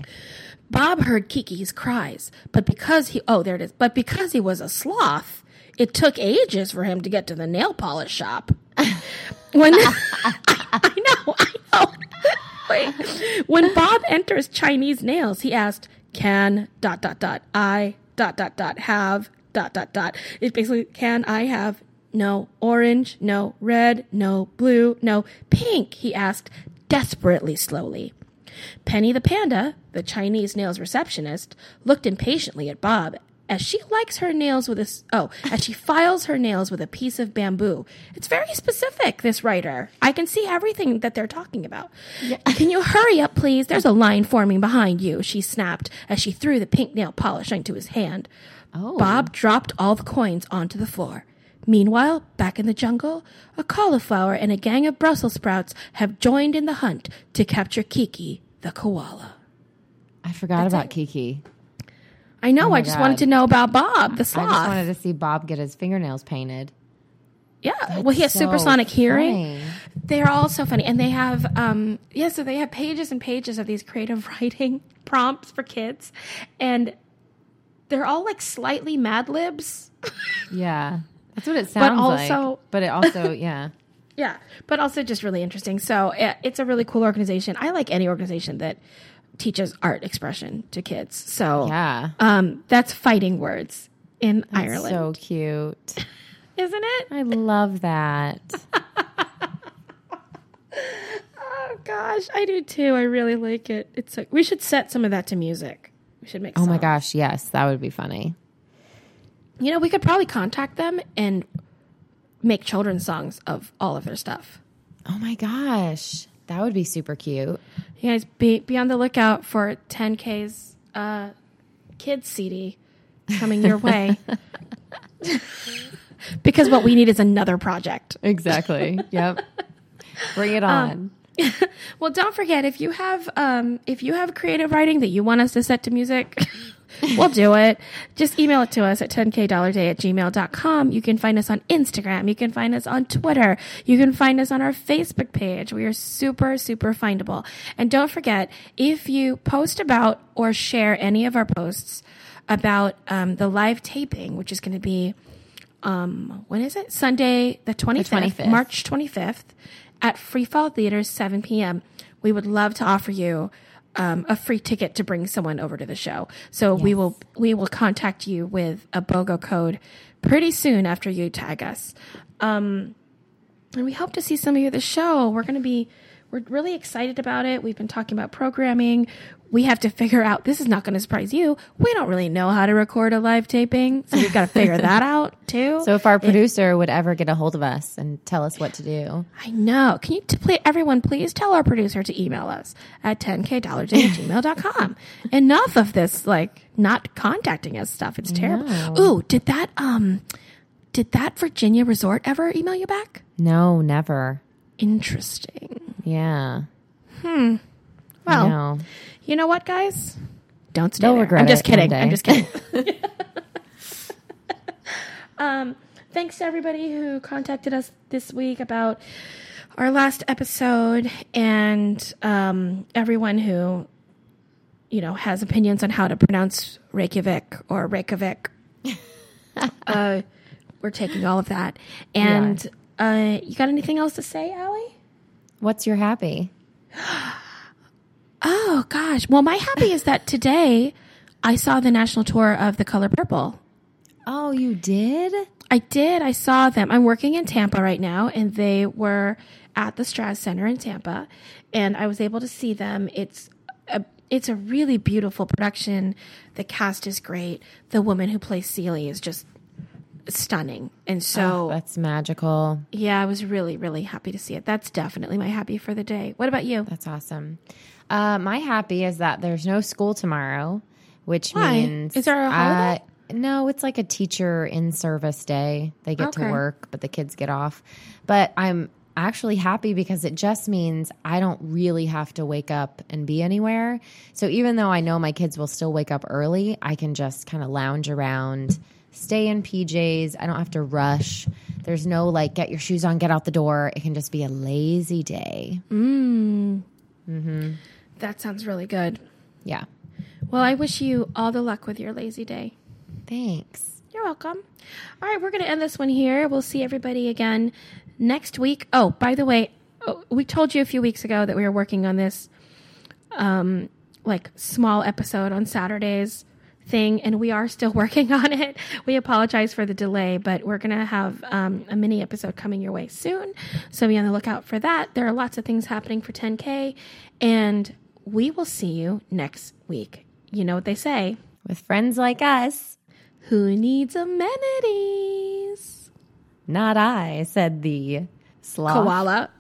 Speaker 2: Bob heard Kiki's cries, but because he, oh, there it is, but because he was a sloth, it took ages for him to get to the nail polish shop. *laughs* when, *laughs* I know, I know. *laughs* Wait. When Bob enters Chinese nails, he asked, can dot dot dot I dot dot dot have dot dot dot. It's basically, can I have no orange, no red, no blue, no pink? He asked desperately slowly. Penny the panda, the Chinese nails receptionist, looked impatiently at Bob as she likes her nails with a oh, as she files her nails with a piece of bamboo. It's very specific, this writer. I can see everything that they're talking about. *laughs* Can you hurry up, please? There's a line forming behind you, she snapped as she threw the pink nail polish into his hand.
Speaker 1: Oh.
Speaker 2: Bob dropped all the coins onto the floor. Meanwhile, back in the jungle, a cauliflower and a gang of Brussels sprouts have joined in the hunt to capture Kiki, the koala.
Speaker 1: I forgot about Kiki.
Speaker 2: I know,
Speaker 1: Oh
Speaker 2: I just
Speaker 1: God.
Speaker 2: wanted to know about Bob, the sloth.
Speaker 1: I just wanted to see Bob get his fingernails painted.
Speaker 2: yeah, well, he has
Speaker 1: so
Speaker 2: supersonic hearing. They're all so funny. And they have, um, yeah, so they have pages and pages of these creative *laughs* writing prompts for kids. And they're all like slightly Mad Libs. *laughs*
Speaker 1: Yeah. That's what it sounds but
Speaker 2: also-
Speaker 1: like. But it also, *laughs* yeah.
Speaker 2: Yeah, but also just really interesting. So uh, it's a really cool organization. I like any organization that teaches art expression to kids. So
Speaker 1: Yeah.
Speaker 2: um, that's fighting words in Ireland,
Speaker 1: So cute. *laughs*
Speaker 2: isn't it?
Speaker 1: I love that. *laughs*
Speaker 2: Oh gosh, I do too. I really like it. It's like we should set some of that to music. We should make.
Speaker 1: Oh my gosh, yes, that would be funny.
Speaker 2: You know, we could probably contact them and make children's songs of all of their stuff.
Speaker 1: Oh my gosh. That would be super cute.
Speaker 2: You guys be be on the lookout for 10K's uh, kids CD coming your way. *laughs* because what we need is another project.
Speaker 1: Exactly. yep. Bring it on. *laughs*
Speaker 2: Well, don't forget if you have um, if you have creative writing that you want us to set to music, *laughs* we'll do it. Just email it to us at 10kdollarday at gmail.com. You can find us on Instagram. You can find us on Twitter. You can find us on our Facebook page. We are super, super findable. And don't forget, if you post about or share any of our posts about um, the live taping, which is going to be um, when is it? Sunday, the 25th,
Speaker 1: 25th.
Speaker 2: March 25th at Free Fall Theater, 7 p.m. We would love to offer you um, a free ticket to bring someone over to the show. So we will we will contact you with a BOGO code pretty soon after you tag us. Um, and we hope to see some of you at the show. We're going to be we're really excited about it. We've been talking about programming. We have to figure out this is not going to surprise you. We don't really know how to record a live taping, so we've got to figure that *laughs* out too.
Speaker 1: So if our producer would ever get a hold of us and tell us what to do.
Speaker 2: I know. Can you to play everyone please tell our producer to email us at 10kdollars gmail.com. *laughs* Enough of this like not contacting us stuff. It's terrible.
Speaker 1: know.
Speaker 2: Ooh, did that um did that Virginia resort ever email you back?
Speaker 1: No, never.
Speaker 2: Interesting.
Speaker 1: Yeah. Hmm.
Speaker 2: Well,
Speaker 1: no.
Speaker 2: You know what, guys? Don't stay
Speaker 1: They'll
Speaker 2: there.
Speaker 1: regret
Speaker 2: I'm just kidding. I'm just kidding. *laughs* um, thanks to everybody who contacted us this week about our last episode and um, everyone who, you know, has opinions on how to pronounce Reykjavik or Reykjavik. *laughs* uh, we're taking all of that. And uh, you got anything else to say, Allie?
Speaker 1: What's your happy? *gasps* *laughs*
Speaker 2: Oh gosh. Well, my happy is that today I saw the national tour of The Color Purple.
Speaker 1: Oh, you did?
Speaker 2: I did. I saw them. I'm working in Tampa right now, and they were at the Straz Center in Tampa, and I was able to see them. It's a it's a really beautiful production. The cast is great. The woman who plays Celie is just stunning, and so oh,
Speaker 1: That's magical.
Speaker 2: yeah, I was really really happy to see it. That's definitely my happy for the day. What about you?
Speaker 1: That's awesome. Uh, my happy is that there's no school tomorrow, which
Speaker 2: Why?
Speaker 1: means
Speaker 2: Is there a holiday?
Speaker 1: Uh, no, it's like a teacher in service day. They get
Speaker 2: Okay.
Speaker 1: to work, but the kids get off. But I'm actually happy because it just means I don't really have to wake up and be anywhere. So even though I know my kids will still wake up early, I can just kind of lounge around, stay in PJs. I don't have to rush. There's no like get your shoes on, get out the door. It can just be a lazy day.
Speaker 2: That sounds really good.
Speaker 1: Yeah.
Speaker 2: Well, I wish you all the luck with your lazy day.
Speaker 1: Thanks.
Speaker 2: You're welcome. All right, we're going to end this one here. We'll see everybody again next week. Oh, by the way, oh, we told you a few weeks ago that we were working on this um like small episode on Saturdays thing and we are still *laughs* working on it. We apologize for the delay, but we're going to have um, a mini episode coming your way soon. So be on the lookout for that. There are lots of things happening for 10K and we will see you next week. You know what they say.
Speaker 1: With friends like us.
Speaker 2: Who needs amenities?
Speaker 1: Not I, said the sloth.
Speaker 2: Koala.